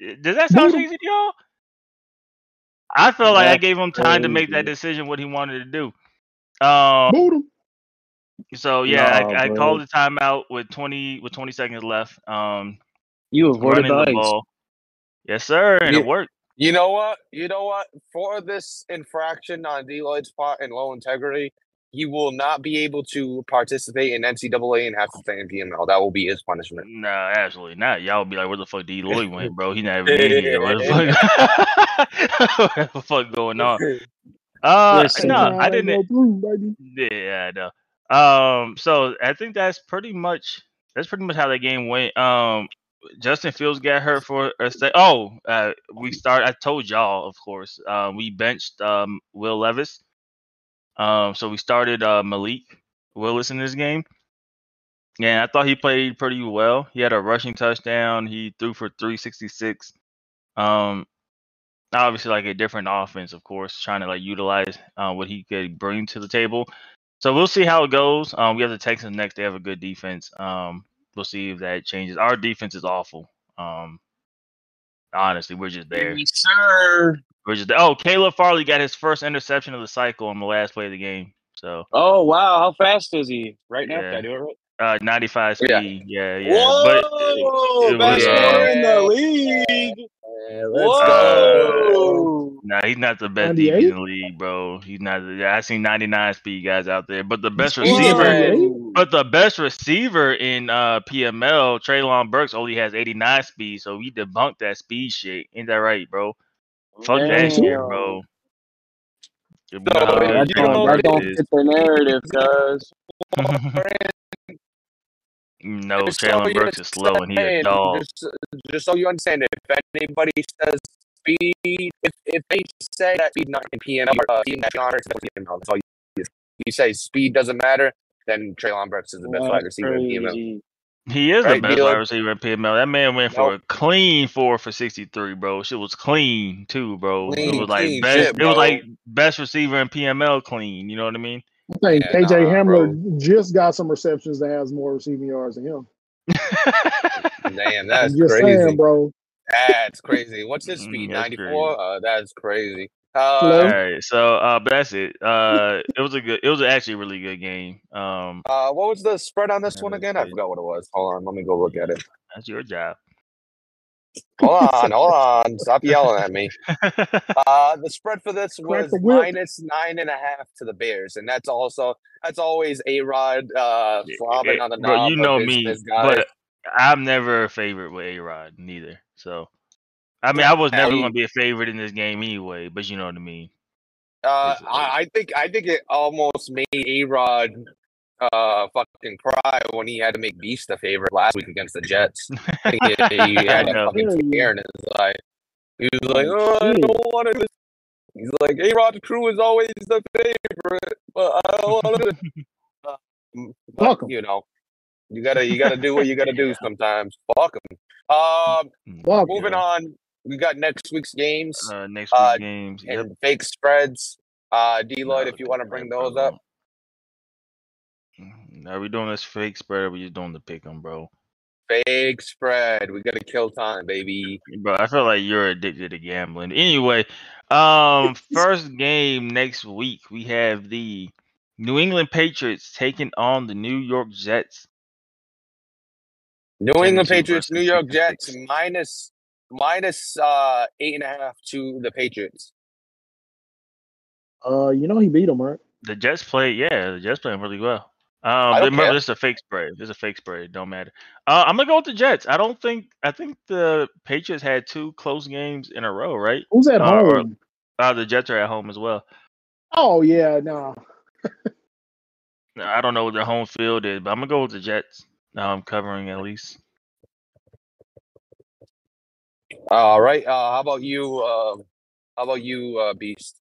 Does that sound Boom. cheesy to y'all? I felt like I gave him time to make that decision what he wanted to do. Um. So yeah, Nah, I, I called the timeout with twenty with twenty seconds left. Um, You avoided running the the ball. Yes, sir, and Yeah. it worked. You know what? You know what? For this infraction on Deloitte's part and low integrity, he will not be able to participate in NCAA and have to stay in PML. That will be his punishment. No, absolutely not. Y'all would be like, where the fuck D Lloyd went, bro? He not even here. What the fuck? what the fuck going on? Uh, Listen, no, I didn't. go. Yeah, I know. Um, so I think that's pretty much that's pretty much how the game went. Um, Justin Fields got hurt for a se- oh, uh, we start. I told y'all, of course. Um, we benched um Will Levis. Um, so we started uh Malik Willis in this game. Yeah, I thought he played pretty well. He had a rushing touchdown. He threw for 366. Um, obviously like a different offense, of course, trying to like utilize uh, what he could bring to the table. So we'll see how it goes. Um, we have the Texans next. They have a good defense. Um, we'll see if that changes. Our defense is awful. Um, honestly, we're just there. Yes, sir. We're just there. Oh, Caleb Farley got his first interception of the cycle on the last play of the game. So Oh wow, how fast is he? Right now, Yeah. can I do it right? Uh, 95 speed. Yeah, yeah. Whoa, But it- it best was, scorer uh, in the league. let's go. Whoa. Nah, he's not the best DB in the league, bro. He's not. Yeah, I seen 99 speed guys out there, but the best receiver, Whoa. but the best receiver in uh PML, Treylon Burks, only has 89 speed, so we debunked that speed shit. Ain't that right, bro? Fuck that shit, bro. You So, know how if it That you don't, don't that don't fit the narrative, cuz. no, Just so Treylon you Burks is slow and he's a understand, dog. Just, just so you understand, if anybody says speed, if, if they say that speed not in PM, uh, team that's honor, it's PML. That's all you, you say speed doesn't matter, then Treylon Burks is the best wide receiver in PML. He is Right, the best wide receiver in PML. That man went for a clean four for 63, bro. Shit was clean too, bro. it was like best. shit, it was like best receiver in PML clean. You know what I mean? I think Yeah, KJ nah, Hamler just got some receptions that has more receiving yards than him. Damn, that's just crazy. saying, bro. That's crazy. What's his Mm, speed? 94? Uh, that's crazy. Uh, All right, so uh, but that's it. Uh, it was a good. It was actually a really good game. Um, uh, what was the spread on this one again? I forgot what it was. Hold on, let me go look at it. that's your job. Hold on, hold on. Stop yelling at me. Uh, the spread for this was minus nine and a half to the Bears, and that's also that's always a Rod uh, flopping Eh, on the bro, knob. you know me, but I'm never a favorite with A Rod neither. So, I mean, I was never gonna be a favorite in this game anyway. But you know what I mean. Uh, I, I think I think it almost made A Rod uh fucking cry when he had to make Beast a favorite last week against the Jets. He, he had I a know. fucking Yeah, yeah. tear in his eye. He was like, "Oh, I don't want to." He's like, "A Rod Crew is always the favorite, but I don't want to." Um, but, you know, you gotta you gotta do what you gotta do sometimes. Fuck 'em. Um, Fuck. moving on, we got next week's games Uh, next Uh, week's games. Yep. and fake spreads. Uh, D No, if you want to bring those bro. up. Are we doing this fake spread or are we just doing the pick 'em, bro? Fake spread. We gotta kill time, baby. Bro, I feel like you're addicted to gambling. Anyway, um, first game next week we have the New England Patriots taking on the New York Jets. New England Patriots, New York Jets, minus minus uh eight and a half to the Patriots. Uh, you know he beat them, right? The Jets play, yeah, the Jets playing really well. Um, I don't remember care. this is a fake spread. This is a fake spread. It don't matter. Uh, I'm gonna go with the Jets. I don't think. I think the Patriots had two close games in a row, right? Who's at Uh, or- home? Uh, the Jets are at home as well. Oh yeah, no. I don't know what their home field is, but I'm gonna go with the Jets. Now I'm covering at least. All right. Uh, how about you? Uh, how about you, uh, Beast?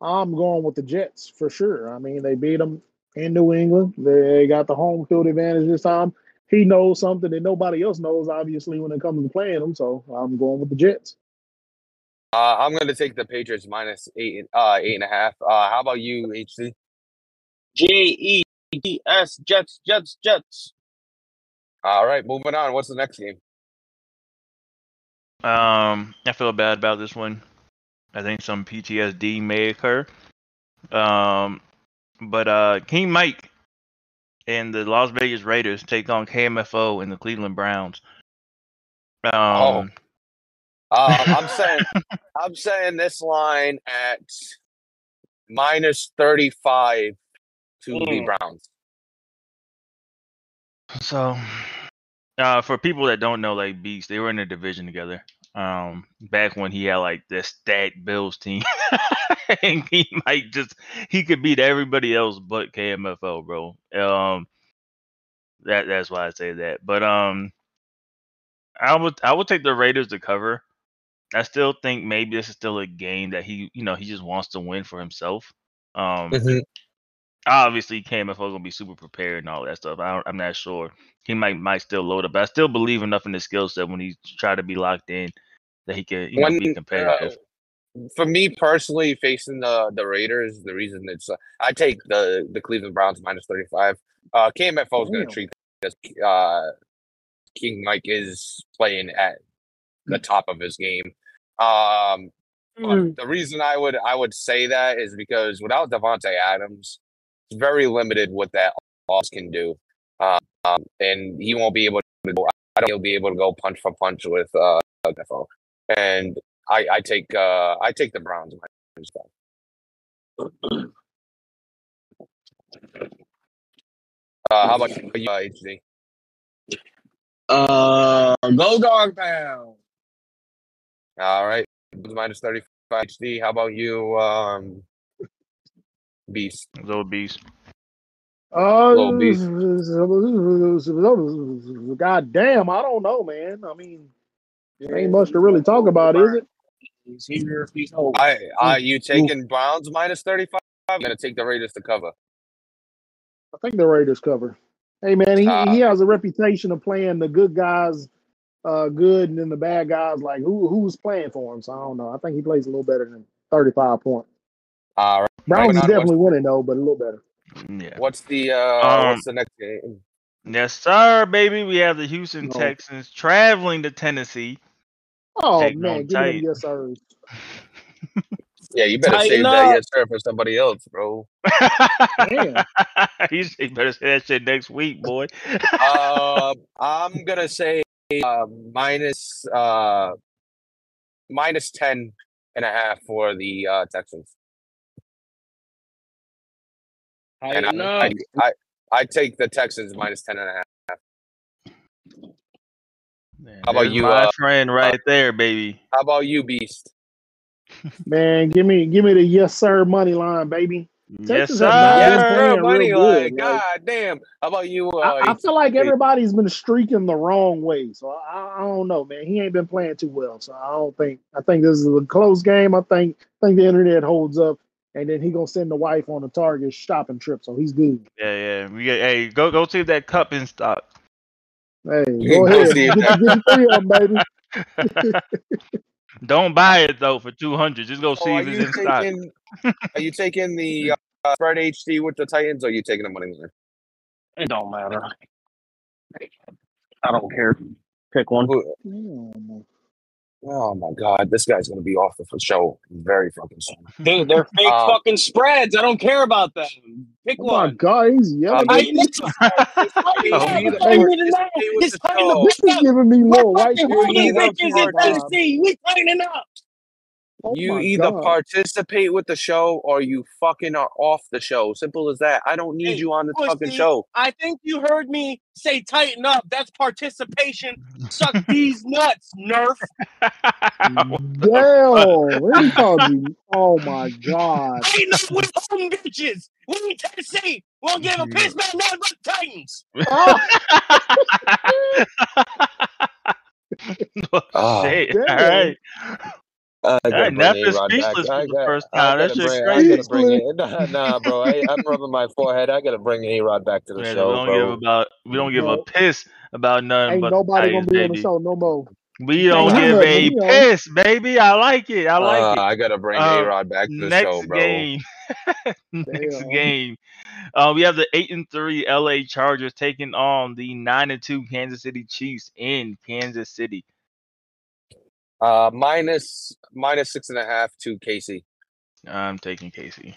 I'm going with the Jets for sure. I mean, they beat them in New England. They got the home field advantage this time. He knows something that nobody else knows, obviously, when it comes to playing them. So I'm going with the Jets. Uh, I'm gonna take the Patriots minus eight, uh, eight and a half. Uh, how about you, HC? J E T S Jets Jets Jets. All right, moving on. What's the next game? Um, I feel bad about this one. I think some PTSD may occur. Um, but uh, King Mike and the Las Vegas Raiders take on KMFO and the Cleveland Browns. Um, Uh, I'm saying, I'm saying this line at minus thirty-five to the Mm. Browns. So, uh, for people that don't know, like Beast, they were in a division together. Um, back when he had like the stacked Bills team, and he might just he could beat everybody else but KMFO, bro. Um, that that's why I say that. But um, I would I would take the Raiders to cover. I still think maybe this is still a game that he you know he just wants to win for himself. Um, obviously KMFO is gonna be super prepared and all that stuff. I don't, I'm not sure. He might might still load up, but I still believe enough in his skill set when he try to be locked in that he can you know be When, competitive. uh, for me personally, facing the the Raiders, the reason it's uh, I take the the Cleveland Browns minus thirty five. Uh, KMFO is going to treat this. Uh, King Mike is playing at the top of his game. Um, but the reason I would I would say that is because without Davante Adams, it's very limited what that offense can do, um, um, and he won't be able to go. I don't he'll be able to go punch for punch with uh, KMFO. And I, I take uh, I take the Browns. minus five. Uh, how about you, uh, HD? Uh, go dog pound. All right, minus thirty five HD. How about you, um, Beast? Little beast. Uh, Little beast. God damn, I don't know, man. I mean, it ain't much to really talk about, is it? He's here. He's home. I are you taking Browns minus thirty five? I'm gonna take the Raiders to cover. I think the Raiders cover. Hey man, he, Uh, he has a reputation of playing the good guys uh good and then the bad guys like who who's playing for him. So I don't know. I think he plays a little better than 35 points. All right. Browns Moving is on, definitely winning though, but a little better. Yeah. What's the uh? Um, what's the next game? Yes, sir, baby. We have the Houston No. Texans traveling to Tennessee. Oh Taking man, on give me them Titans. yes sirs. Yeah, you better Tighten save that yes sir for somebody else, bro. Damn. you better say that shit next week, boy. Um, I'm gonna say uh, minus uh, minus 10 and a half for the uh, Texans. And I, up. I, I, I take the Texans minus 10 and a half. Man, How about you, my uh, friend right there, baby. How about you, Beast? Man, give me give me the yes sir money line, baby. Yes, Texas sir. have not been Yes, sir, money line. good, like- God damn. How about you? Uh, I, I feel like everybody's been streaking the wrong way, so I, I don't know, man. He ain't been playing too well, so I don't think. I think this is a close game. I think think the internet holds up, and then he gonna send the wife on a Target shopping trip, so he's good. Yeah, yeah. We get, hey, go go see if that cup in stock. Hey, Go go ahead, see get, get three of them, baby. Don't buy it though for two hundred. Just go see Oh, are if it's you in stock. are you taking the uh, spread HD with the Titans, or are you taking the money line? It don't matter. I don't care. Pick one. Who- Damn. Oh my God, this guy's gonna be off the show very fucking soon. Dude, they're fake Um, fucking spreads. I don't care about them. Pick Oh my one. God, he's yelling. Um, I me. You It's either Hey, time to participate with It's the time to. This is giving me We're low right fucking there. You man. either bitches in my God. Tennessee. We tightening up. Oh you either God. participate with the show or you fucking are off the show. Simple as that. I don't need Hey, you on this fucking pussy. show. I think you heard me say tighten up. That's participation. Suck these nuts, Nerf. Damn, what he called you? Oh my God. Tighten up with home bitches. We in Tennessee. We don't give a piss about nothing but the Titans. Ah. Oh, Shit. All damn. right. I All gotta right, bring Neff is A-Rod back. speechless I for the got- first I time. That gotta shit's bring, I gotta bring crazy. it. Nah, nah, bro. I, I'm rubbing my forehead. I gotta bring A Rod back to the Man, we show, don't give bro. about we don't give a piss about nothing Ain't but nobody gonna Titans, be on the show no more. We don't can't give have a me on. piss, baby. I like it. I like Uh, it. I gotta bring Uh, A Rod back to the Next show, bro. game. Next Damn. game. Uh, we have the eight and three LA Chargers taking on the nine and two Kansas City Chiefs in Kansas City. Uh, minus minus six and a half to Casey. I'm taking Casey.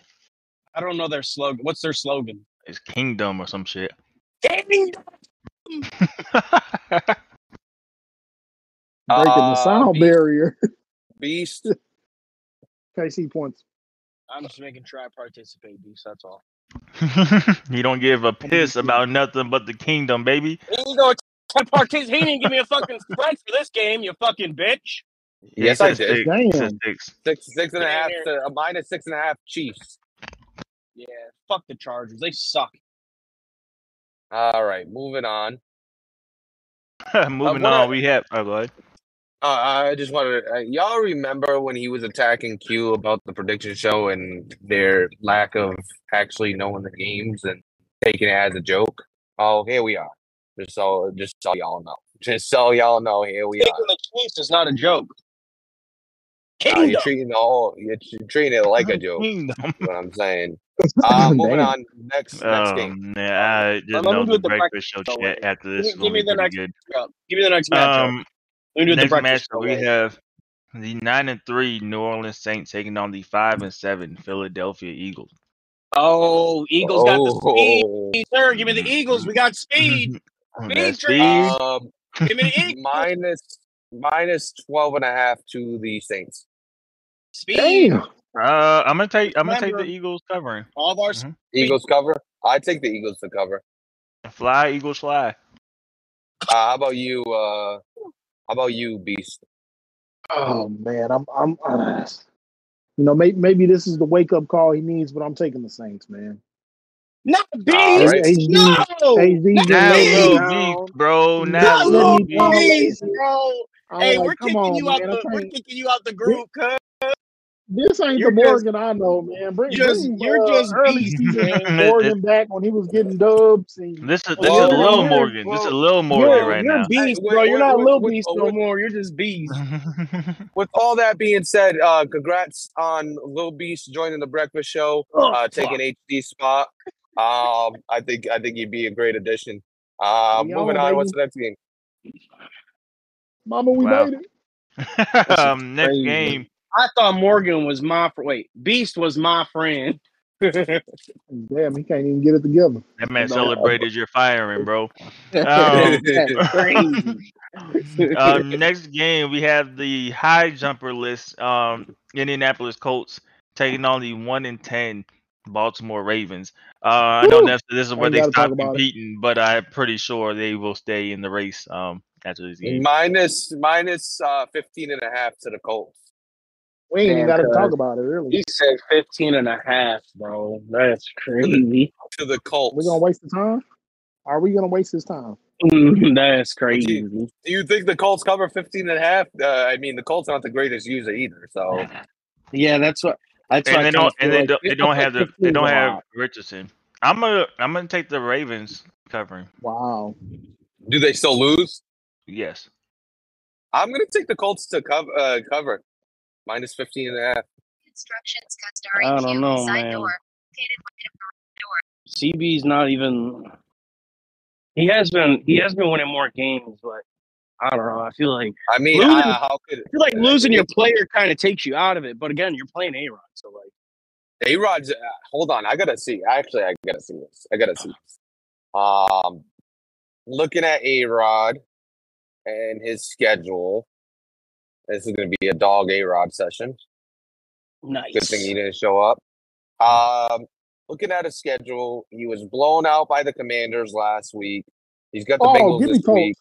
I don't know their slogan. What's their slogan? It's Kingdom or some shit. Kingdom. Breaking the Uh, sound Beast, barrier. Beast. Casey points. I'm just making sure I participate, Beast. That's all. you don't give a piss about nothing but the Kingdom, baby. You go to participate. He didn't give me a fucking spread for this game. You fucking bitch. Yeah, Yes, I did. six. Six, six. six, six and a half. To, a minus six and a half. Chiefs. Yeah. Fuck the Chargers. They suck. All right, moving on. Moving what on, I- we have. Oh, go ahead. Uh, I just wanted to, uh, y'all remember when he was attacking Q about the prediction show and their lack of actually knowing the games and taking it as a joke? Oh, here we are. Just so, just so y'all know. Just so y'all know, here we Taking are. the Chiefs is not a joke. Uh, you're treating the whole, you're tr- treating it like a joke. Kingdom. is what I'm saying. Uh, moving on. Next, next game. Yeah, I just let know the the breakfast show show chat after Give this. me- give me the next good. Yep. Give me the next matchup. Um, Let me do the next breakfast matchup we later. have the nine and three New Orleans Saints taking on the five and seven Philadelphia Eagles. Oh, Eagles got the speed, Oh, sir. Give me the Eagles. We got speed. Speed speed. um, Give me the Eagles. minus minus 12 and a half to the Saints. Speed. Damn. Uh, I'm gonna take. I'm gonna take the Eagles covering. All of our Mhm. Eagles cover. I take the Eagles to cover. Fly, Eagles fly. Uh, how about you? Uh, how about you, Beast? Oh man, I'm I'm uh, you know, maybe maybe this is the wake up call he needs, but I'm taking the Saints, man. Not All bees. right. HD No. HD's Not Now letting bees. little down. beef, bro. He's Now Not letting little me beef. down bees, bro. Hey, like, we're kicking on, you out the. We're kicking you out the group, cuz. This ain't You're the just- Morgan I know, man. Bring, You're just- bring you're uh, just early beast, season man. Morgan back when he was getting dubs. And This is this Well, is you're, Lil you're, Morgan. This is well, Lil Morgan you're, right you're now. beast, bro. with- You're not with- little with- beast with- no more. You're just beast. With all that being said, uh, congrats on Lil Beast joining the Breakfast Show, Oh, uh, taking HD spot. Um, I think I think he'd be a great addition. Uh, We moving on, on. What's baby. the next game? Mama, we Wow. made it. um, next crazy. game I thought Morgan was my fr- wait. Beast was my friend. Damn, he can't even get it together. That man No. celebrated your firing, bro. Um, um, next game we have the high jumper list. Um, Indianapolis Colts taking on the one in ten Baltimore Ravens. Uh, I know Woo! that's, this is where they stop about it. competing, but I'm pretty sure they will stay in the race. Um, after this game. minus minus uh 15 and a half to the Colts. We ain't even got to talk about it, really. He said 15 and a half, bro. That's crazy. To the Colts. We're going to waste the time? Are we going to waste his time? That's crazy. Do you think the Colts cover 15 and a half? Uh, I mean, the Colts aren't the greatest user either. So Yeah, that's what. That's and what they kinda don't and feel they like. don't they don't have the they don't is have. Richardson. I'm gonna I'm gonna take the Ravens covering. Wow. do they still lose? Yes. I'm gonna take the Colts to cover uh, cover minus 15 and a half. Instructions cut starring I don't Q. know, Side man. door. Located wide door. CB's not even. He has been. He has been winning more games, but I don't know. I feel like I mean, Losing- uh, how could I feel like losing your player kind of takes you out of it. But again, you're playing A Rod, so like A Rod's? Uh, hold on, I gotta see. Actually, I gotta see this. I gotta see this. Um, looking at A Rod and his schedule. This is gonna be a dog A Rod session. nice. Good thing he didn't show up. Um, looking at his schedule, he was blown out by the Commanders last week. He's got the Oh, Bengals this Colts. week.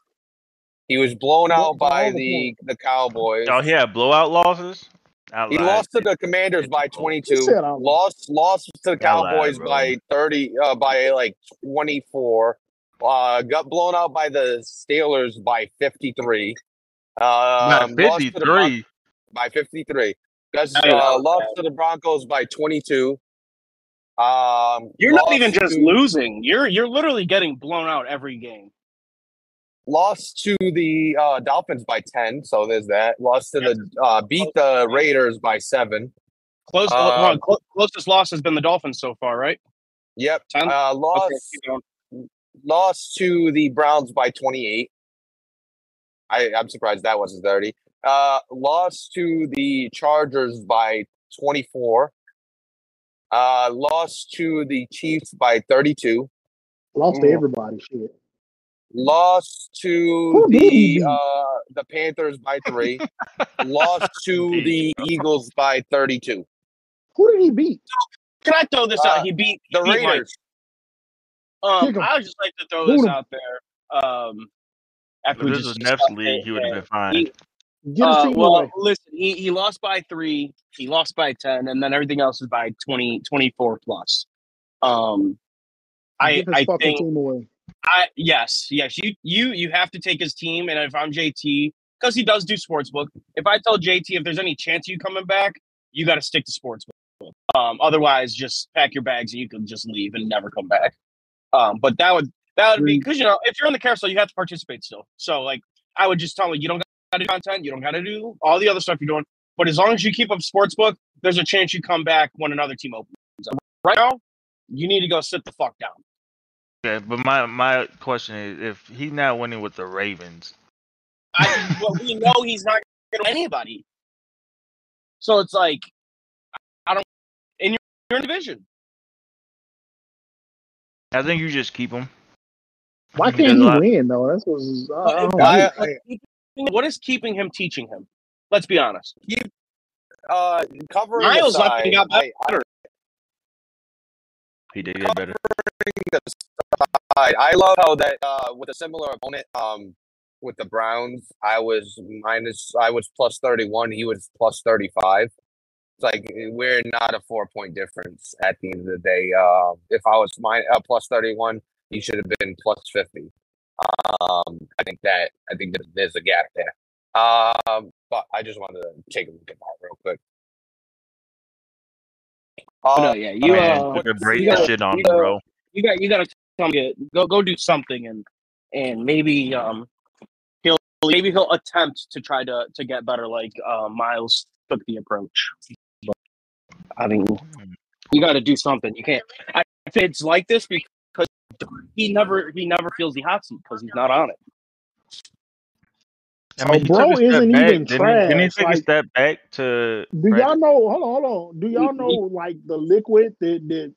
He was blown Blow- out by the the the Cowboys. Oh, yeah, blowout losses. I He lied. lost to the Commanders by 22. You said all the- Lost lost to the I lied, Cowboys bro. by 30 uh, by like 24. Uh, got blown out by the Steelers by 53. Not Um, lost to the Bron- 53. by 53. Guys, uh, man. lost to the Broncos by 22. Um, You're not lost even just losing. You're you're literally getting blown out every game. lost to the uh, Dolphins by 10. So there's that. Lost to the uh, beat the Raiders by seven. Close, Um, on, clo- closest loss has been the Dolphins so far, right? Yep. 10? Uh, lost keep going. lost to the Browns by 28. I, I'm surprised that wasn't 30. Uh, lost to the Chargers by 24. Uh, lost to the Chiefs by 32. Lost to Mm. everybody. Shit. Lost to Who did he the uh, the Panthers by three. lost to the Eagles by 32. Who did he beat? Can I throw this Uh, out? He beat he The beat Raiders. Um, I would just like to throw Boot this 'em. out there. Um, after If this was discussed Neff's league, he would have been fine. he- uh, well, away. listen, he, he lost by three, he lost by ten, and then everything else is by 20, 24 plus. Um, I I think away. I yes yes you you you have to take his team, and if I'm JT, because he does do sportsbook. If I tell JT if there's any chance of you coming back, you got to stick to sportsbook. Um, otherwise, just pack your bags and you can just leave and never come back. Um, but that would that would be mm. because you know if you're on the carousel, you have to participate still. So like I would just tell him you don't got to do content, you don't got to do all the other stuff you're doing. But as long as you keep up sportsbook, there's a chance you come back when another team opens. up. Right now, you need to go sit the fuck down. Okay, but my my question is, if he's not winning with the Ravens, I, well, we know he's not going to anybody. So it's like, I don't. And you're, you're in division. I think you just keep him. Why can't he lot- win though? That's what's I, I don't I- get. What is keeping him teaching him? Let's be honest. Uh, covering Miles aside, left and got better. He did get better. I, I love how that uh, with a similar opponent, um, with the Browns, I was minus, I was plus thirty one. He was plus thirty five. It's like we're not a four point difference at the end of the day. Uh, if I was my uh, plus thirty one, he should have been plus fifty. Um, I think that I think that there's a gap there. Um, but I just wanted to take a look at that real quick. Oh, no, Uh, yeah, you Man, uh, took break you gotta- shit on you him, gotta- bro. you got you got to tell him to go go do something and and maybe um he'll maybe he'll attempt to try to to get better like uh, Miles took the approach. But, I mean, you got to do something. You can't. I, if it's like this because he never he never feels the hot seat because he's not on it. I mean, oh, he bro took a step isn't back. even didn't, he? didn't he trash, take like- a step back to? Do Brad- y'all know? Hold on, hold on. Do y'all know like the liquid that that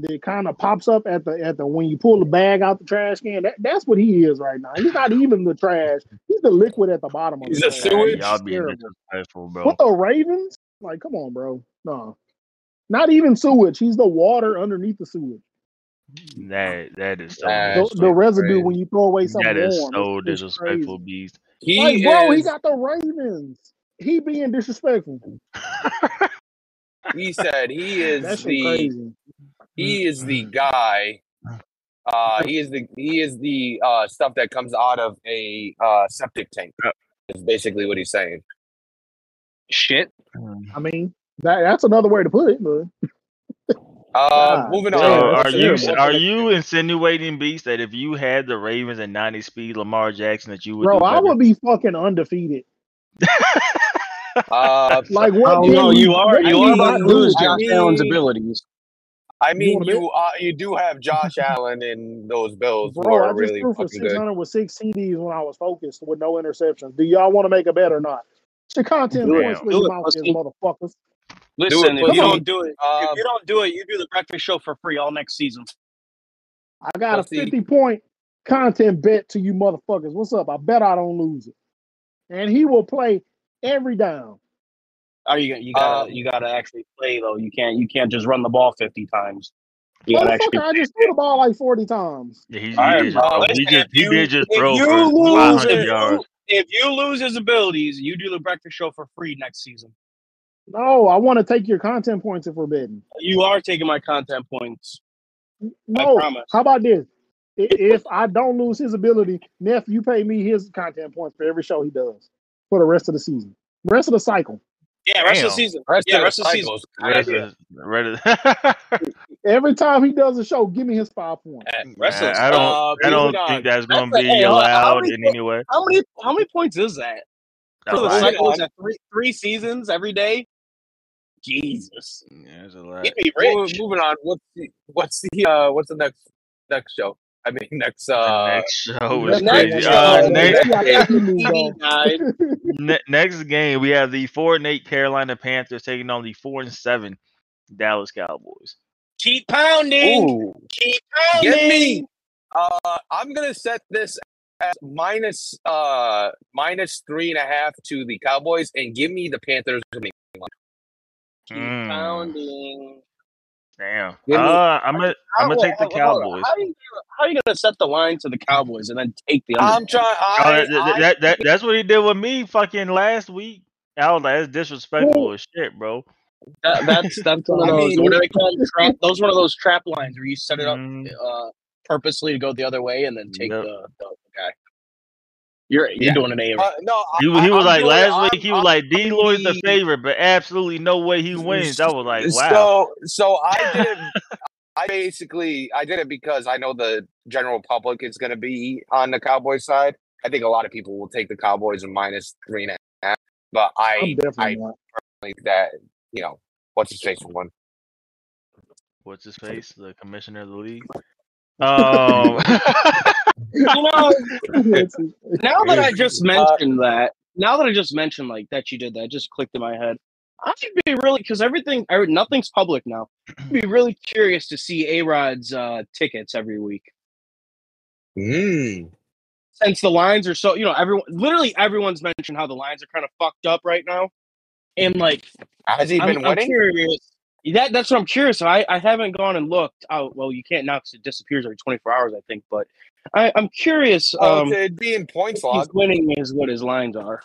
that kind of pops up at the at the when you pull the bag out the trash can? That, that's what he is right now. He's not even the trash. He's the liquid at the bottom of He's the a trash. sewage? Y'all being disrespectful, bro. With the Ravens, like, come on, bro. No, not even sewage. He's the water underneath the sewage. That that is so The, the residue when you throw away something that is warm. so it's, it's disrespectful, crazy. beast. He Like, bro, he got the Ravens. He being disrespectful. he said he is That's the crazy. he is the guy. Uh, he is the he is the uh, stuff that comes out of a uh, septic tank. Is basically what he's saying. Shit. I mean, that, that's another way to put it. But Uh, moving damn, So are you are you insinuating, beast, that if you had the Ravens at ninety speed, Lamar Jackson, that you would bro, do I would be fucking undefeated. Uh, Like what? Oh no, you are you are about to lose Josh mean- Allen's abilities. I mean, wanna you uh, you do have Josh Allen in those Bills Bro, I just really threw for fucking good. 600 with six TDs when I was focused with no interceptions. Do y'all want to make a bet or not? It's your content points Do where your it, mouth motherfuckers. Listen, if pussy. you don't do it, Um, if you don't do it, you do the breakfast show for free all next season. I got Pussy. a 50 point content bet to you motherfuckers. What's up? I bet I don't lose it. And he will play every down. Are you you gotta Um, you gotta actually play though. You can't you can't just run the ball fifty times. You gotta actually. Motherfucker, I just threw the ball like 40 times. Yeah, he, he All right, just bro. he just he you- did just throw for lose five yards. If you lose his abilities, you do the breakfast show for free next season. No, I want to take your content points if we're betting. You are taking my content points. No, promise. how about this? If I don't lose his ability, Neff, you pay me his content points for every show he does for the rest of the season, rest of the cycle. Yeah, rest of the season. Rest yeah, of rest of the season. Rest of- rest of- Every time he does a show, give me his five points. Rest of I don't Uh, I don't moving think that's going to be a- hey, how- how allowed many in any way. How many how many points is that for the cycle? Is that three three seasons every day? Jesus, Yeah, that's a lot. get me Mo- rich. moving on. What's the what's the uh what's the next next show? I mean next uh next show The is next crazy. show, Uh, man, next, yeah, I think he moved TV on. died. ne- next game we have the four and eight Carolina Panthers taking on the four and seven Dallas Cowboys. Keep pounding. ooh, Keep Give pounding. me uh I'm gonna set this at minus uh minus three and a half to the Cowboys and give me the Panthers winning. Keep Mm. pounding. Damn. Uh, I'm gonna I'm gonna take the hold on, hold on. Cowboys. How are, you, how are you gonna set the line to the Cowboys and then take the under? I'm trying I, that, that, I, that, that- that's what he did with me fucking last week. I was like, that's disrespectful as shit, bro. That, that's that's one of I those. mean- what do they call them? Trap. Those one of those trap lines where you set it up Mm, uh, purposely to go the other way and then take Yep. the, the guy. You're you're Yeah. doing an A. uh, no, He, I, he was I'm like doing- last I'm- week. He was I'm like D. Lloyd's the the- favorite, but absolutely no way he wins. I was like, wow. So so I did. I basically I did it because I know the general public is going to be on the Cowboys side. I think a lot of people will take the Cowboys and minus three and a half. But I'm I definitely I not. think that you know what's his face one. What's his face? The commissioner of the league. Um, You know, now that I just Uh, mentioned that, now that I just mentioned like that you did that, it just clicked in my head. I'd be really because everything, er, nothing's public now. I'd be really curious to see A Rod's uh, tickets every week. Mm. since the lines are so you know everyone literally everyone's mentioned how the lines are kind of fucked up right now and like Has he I'm, been I'm winning? curious that that's what i'm curious I, I haven't gone and looked out well you can't now because it disappears every 24 hours i think but I, i'm curious Oh, um it'd be in points if he's log. winning is what his lines are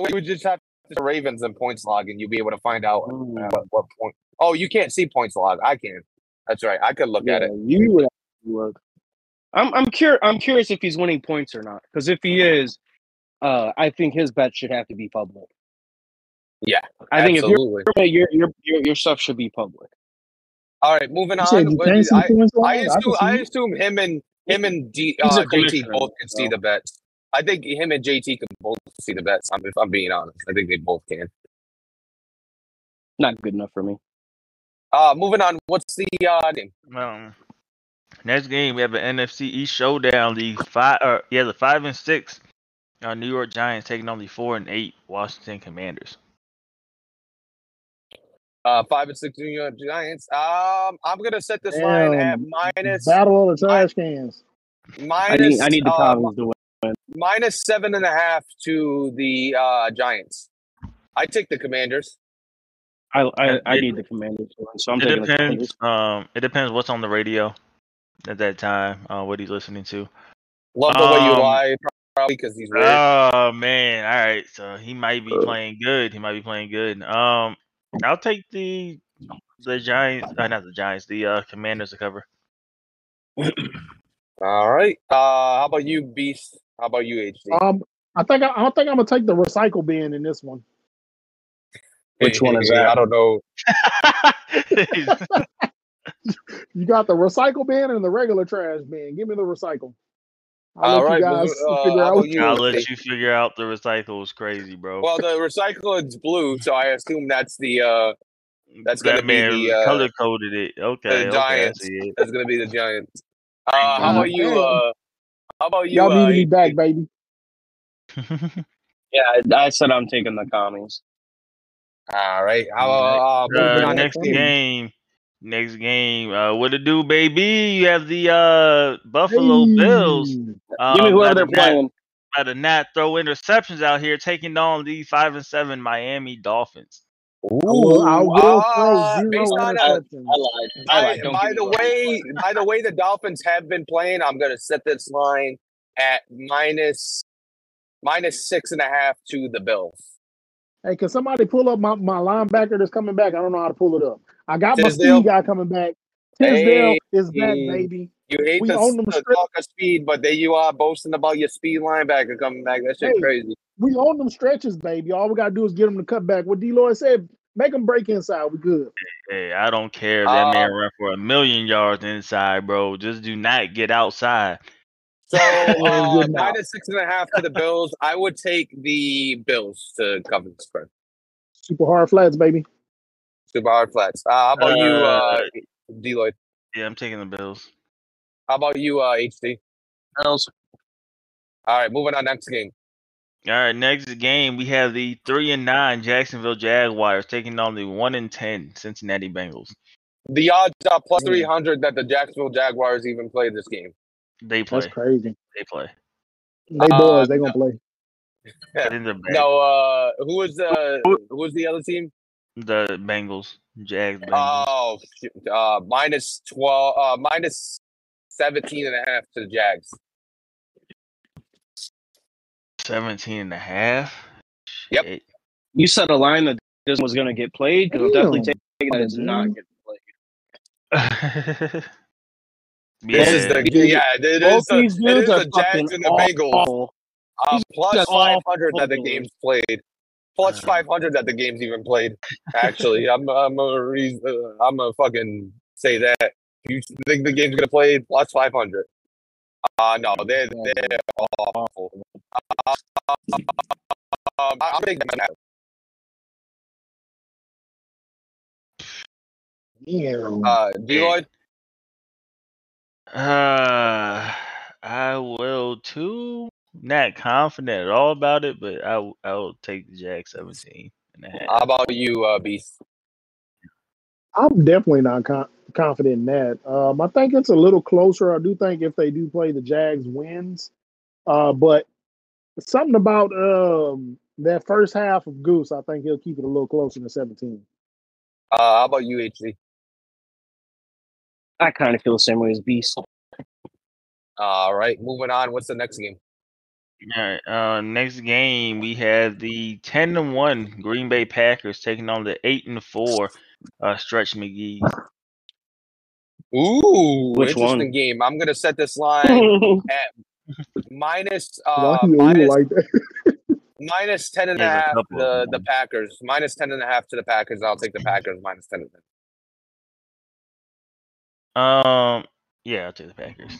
We would just have the Ravens and points log, and you'll be able to find out Mm. uh, what, what point. Oh, you can't see points log. I can. That's right. I could look at it. you would have to look. i'm i'm curious i'm curious if he's winning points or not because if he is uh i think his bet should have to be public Yeah, i think if you're your, your your your stuff should be public All right, moving on. said What can't did- see I, I line? I assume I assume him and him and D, uh, JT both can see the bets. I think him and JT can both see the bets. I'm, if I'm being honest, I think they both can. not good enough for me Uh, moving on. What's the uh, name? um, next game we have an NFC East showdown. The five, or yeah, the five and six Uh, New York Giants taking on the four and eight Washington Commanders. Uh, five and six New York Giants. Um, I'm gonna set this line at minus Battle of the trash cans. minus. I need I need the uh, Cowboys to win. minus seven and a half to the uh, Giants. I take the Commanders. I I, I It- need the Commanders so I'm it taking the depends. Commanders. Um, it depends what's on the radio at that time. Uh, what he's listening to. Love the way you Um, lie, probably because he's weird. Oh man! All right, so he might be playing good. He might be playing good. Um, I'll take the the Giants. Uh, not the Giants. The uh, Commanders to cover. All right. Uh, how about you, Beast? How about you, HD? Um, I think I, I think I'm gonna take the recycle bin in this one. Which one is that? I don't know. You got the recycle bin and the regular trash bin. Give me the recycle. I'll All let you guys well, uh, figure how out. about what you? I'll let you figure out the recycle is crazy, bro. Well, the recycle is blue, so I assume that's the uh, that's gonna that be man the, uh, color coded it. Okay, okay, I Giants. see that's gonna be the Giants. Uh, how Uh, about you? Uh, how about you? Y'all uh, need me HD? back, baby. Yeah, I, I said I'm taking the commies. All right. How uh, Uh, on next next game? Game. Next game. Uh, what to do, baby? You have the uh, Buffalo Bills. Hey. Um, Give me whoever they're playing. by the Nat throw interceptions out here, taking on the five and seven Miami Dolphins. I will, I will Uh, throw zero based on, interceptions. I lied. I By, lied. Don't by the way, they're by the way, the Dolphins have been playing. I'm going to set this line at minus minus six and a half to the Bills. Hey, can somebody pull up my, my linebacker that's coming back? I don't know how to pull it up. I got my speed guy coming back. Tisdale Hey. is back, baby. You hate We the, own them the strip- talk of speed, but there you are boasting about your speed linebacker coming back. That shit Hey. crazy. We own them stretches, baby. All we gotta do is get them to cut back. What D. Lloyd said, make them break inside. We good. Hey, I don't care if that man Uh, run for a million yards inside, bro. Just do not get outside. So uh, good now. minus six and a half to the Bills. I would take the Bills to cover the spread. Super hard flats, baby. Super hard flats. Uh, how about you, uh, Uh, Deloitte? Yeah, I'm taking the Bills. How about you, uh, HD? Bills. All right, moving on next game. All right, next game we have the three and nine Jacksonville Jaguars taking on the one and ten Cincinnati Bengals. The odds are 300 that the Jacksonville Jaguars even play this game. They play. That's crazy. They play. They Uh, boys, they gonna play. I they're. No, uh, who was the who was the other team? The Bengals, Jags, Bengals. Oh, uh, minus 12, uh, minus 17 and a half to the Jags. 17 and a half. Yep. Shit. You said a line that this was going to get played because I'm definitely Damn. taking that it's not getting played. This is the Dude, yeah, it is the, these it dudes is are the Jags and the Bengals. Uh, plus These guys are 500 that the game's played. Plus Uh. 500 that the game's even played. Actually, I'm I'm a reason, uh, I'm a fucking say that. You think the game's gonna play plus 500? Uh no, they're they're awful. Uh, um, I'm taking that. Damn. Uh, Deloitte, Uh, I will too. Not confident at all about it, but I I will take the Jags 17 and a half. how about you, uh, Beast? I'm definitely not con- confident in that. Um, I think it's a little closer. I do think if they do play, the Jags wins. Uh, but something about um, that first half of Goose, I think he'll keep it a little closer than 17. Uh, how about you, HC? I kind of feel the same way as Beast. All right, moving on. What's the next game? All right. Uh, next game we have the 10 and one Green Bay Packers taking on the eight and four uh, Stretch McGee. Ooh, Which interesting one? game. I'm gonna set this line minus uh minus, like that? minus 10 and a There's a half couple the, the. Packers. Minus 10 and a half to the Packers. I'll take the Packers minus 10 and a half. Um, yeah, I'll take the Packers.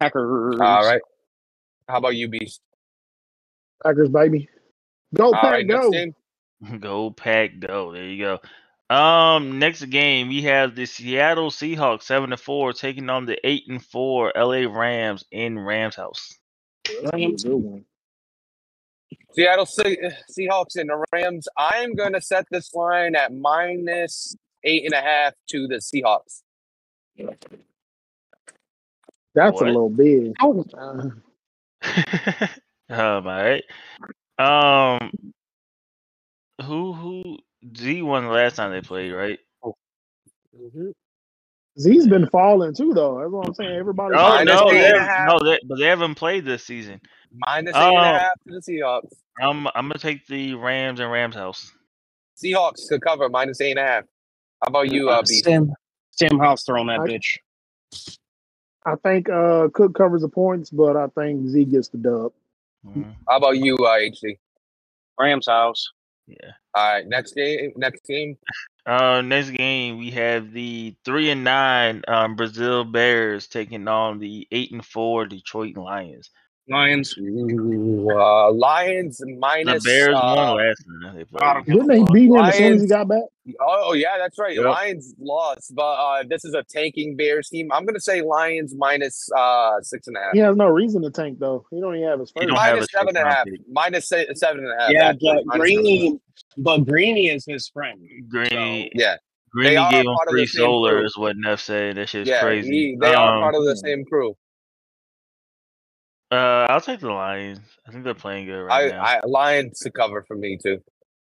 Packers. All right. How about you, Beast? Packers, baby. Go, All Pack, right, go. Go pack, go. There you go. Um, next game we have the Seattle Seahawks seven to four taking on the eight and four LA Rams in Rams house. That's a good one. Seattle Se- Seahawks and the Rams. I'm going to set this line at minus eight and a half to the Seahawks. That's What? a little big. Uh, um, all right. Um, who who Z won the last time they played, right? Z's been falling too, though. That's what I'm saying. Everybody. Oh no, they haven't- no, they, but they haven't played this season. Minus eight and a Oh. half to the Seahawks. I'm I'm gonna take the Rams and Rams house. Seahawks to cover minus eight and a half. How about you, uh, B? Sam, Sam House throwing that I- bitch. I think uh, Cook covers the points, but I think Z gets the dub. Mhm, How about you, uh, HD? Rams house. Yeah. All right, next game. Next game. Uh, next game we have the three and nine um, Brazil Bears taking on the eight and four Detroit Lions. Lions. Ooh, uh, Lions minus. the Bears uh, won last time they played. bottom. Didn't they beat him as soon as he got back? Oh yeah, that's right. Yep. Lions lost, but uh, this is a tanking Bears team. I'm gonna say Lions minus uh, six and a half. He has no reason to tank though. He don't even have his He first. don't have Minus a seven and a first half. round pick. Minus se- seven and a half. Yeah, but minus seven and a half. Greeny, but Greeny is his friend. Greeny, Yeah, Greeny are gave him part of free the same solar, crew. is what Neff said. That shit's yeah. crazy. he- they are Um, part of the same crew. Uh, I'll take the Lions. I think they're playing good right I, now. I Lions to cover for me too.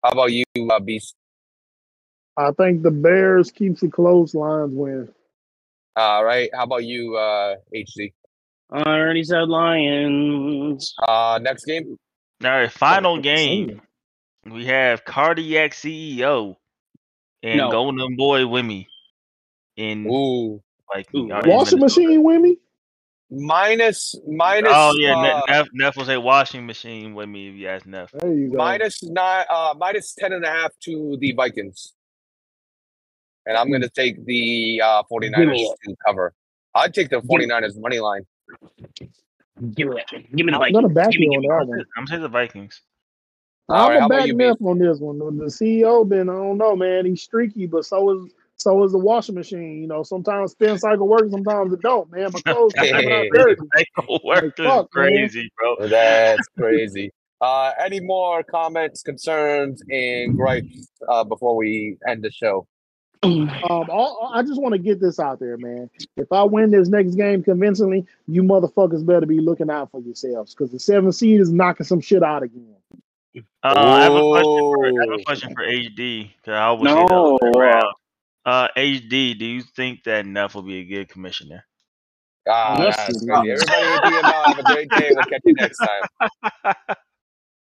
How about you, uh, Beast? I think the Bears keeps it close. Lions win. All right. How about you, uh, HD? I already said Lions. Uh, next game. All right, final game. We have Cardiac CEO and No. Golden Boy Wimmy in Ooh, like Ooh, Washing machine with me. Minus minus. Oh yeah, uh, Ne- Neff, Neff will say washing machine with me if you ask Neff. There you go. minus nine, uh, minus ten and a half to the Vikings. And I'm going to take the uh, 49ers to cover. I'd take the 49ers money line. Give me. Give me the Vikings. I'm gonna back Give me- you on give me- that one. I'm saying the Vikings. I'm right, how gonna back you, Neff on this one. The CEO been, I don't know, man. He's streaky, but so is so is the washing machine. You know, sometimes spin cycle works, sometimes it don't. Man, my clothes keep coming out dirty. Michael Work is fuck, man. crazy, bro. That's crazy. Uh, any more comments, concerns, and gripes uh, before we end the show? Um, all, I just want to get this out there, man. If I win this next game convincingly, you motherfuckers better be looking out for yourselves because the seven seed is knocking some shit out again. Uh, I have a question for I have a question for HD because I always say No. The other way around. Uh, HD, do you think that Neff will be a good commissioner? Ah, Yes, that's you crazy. Everybody, be about. Have a great day. We'll catch you next time.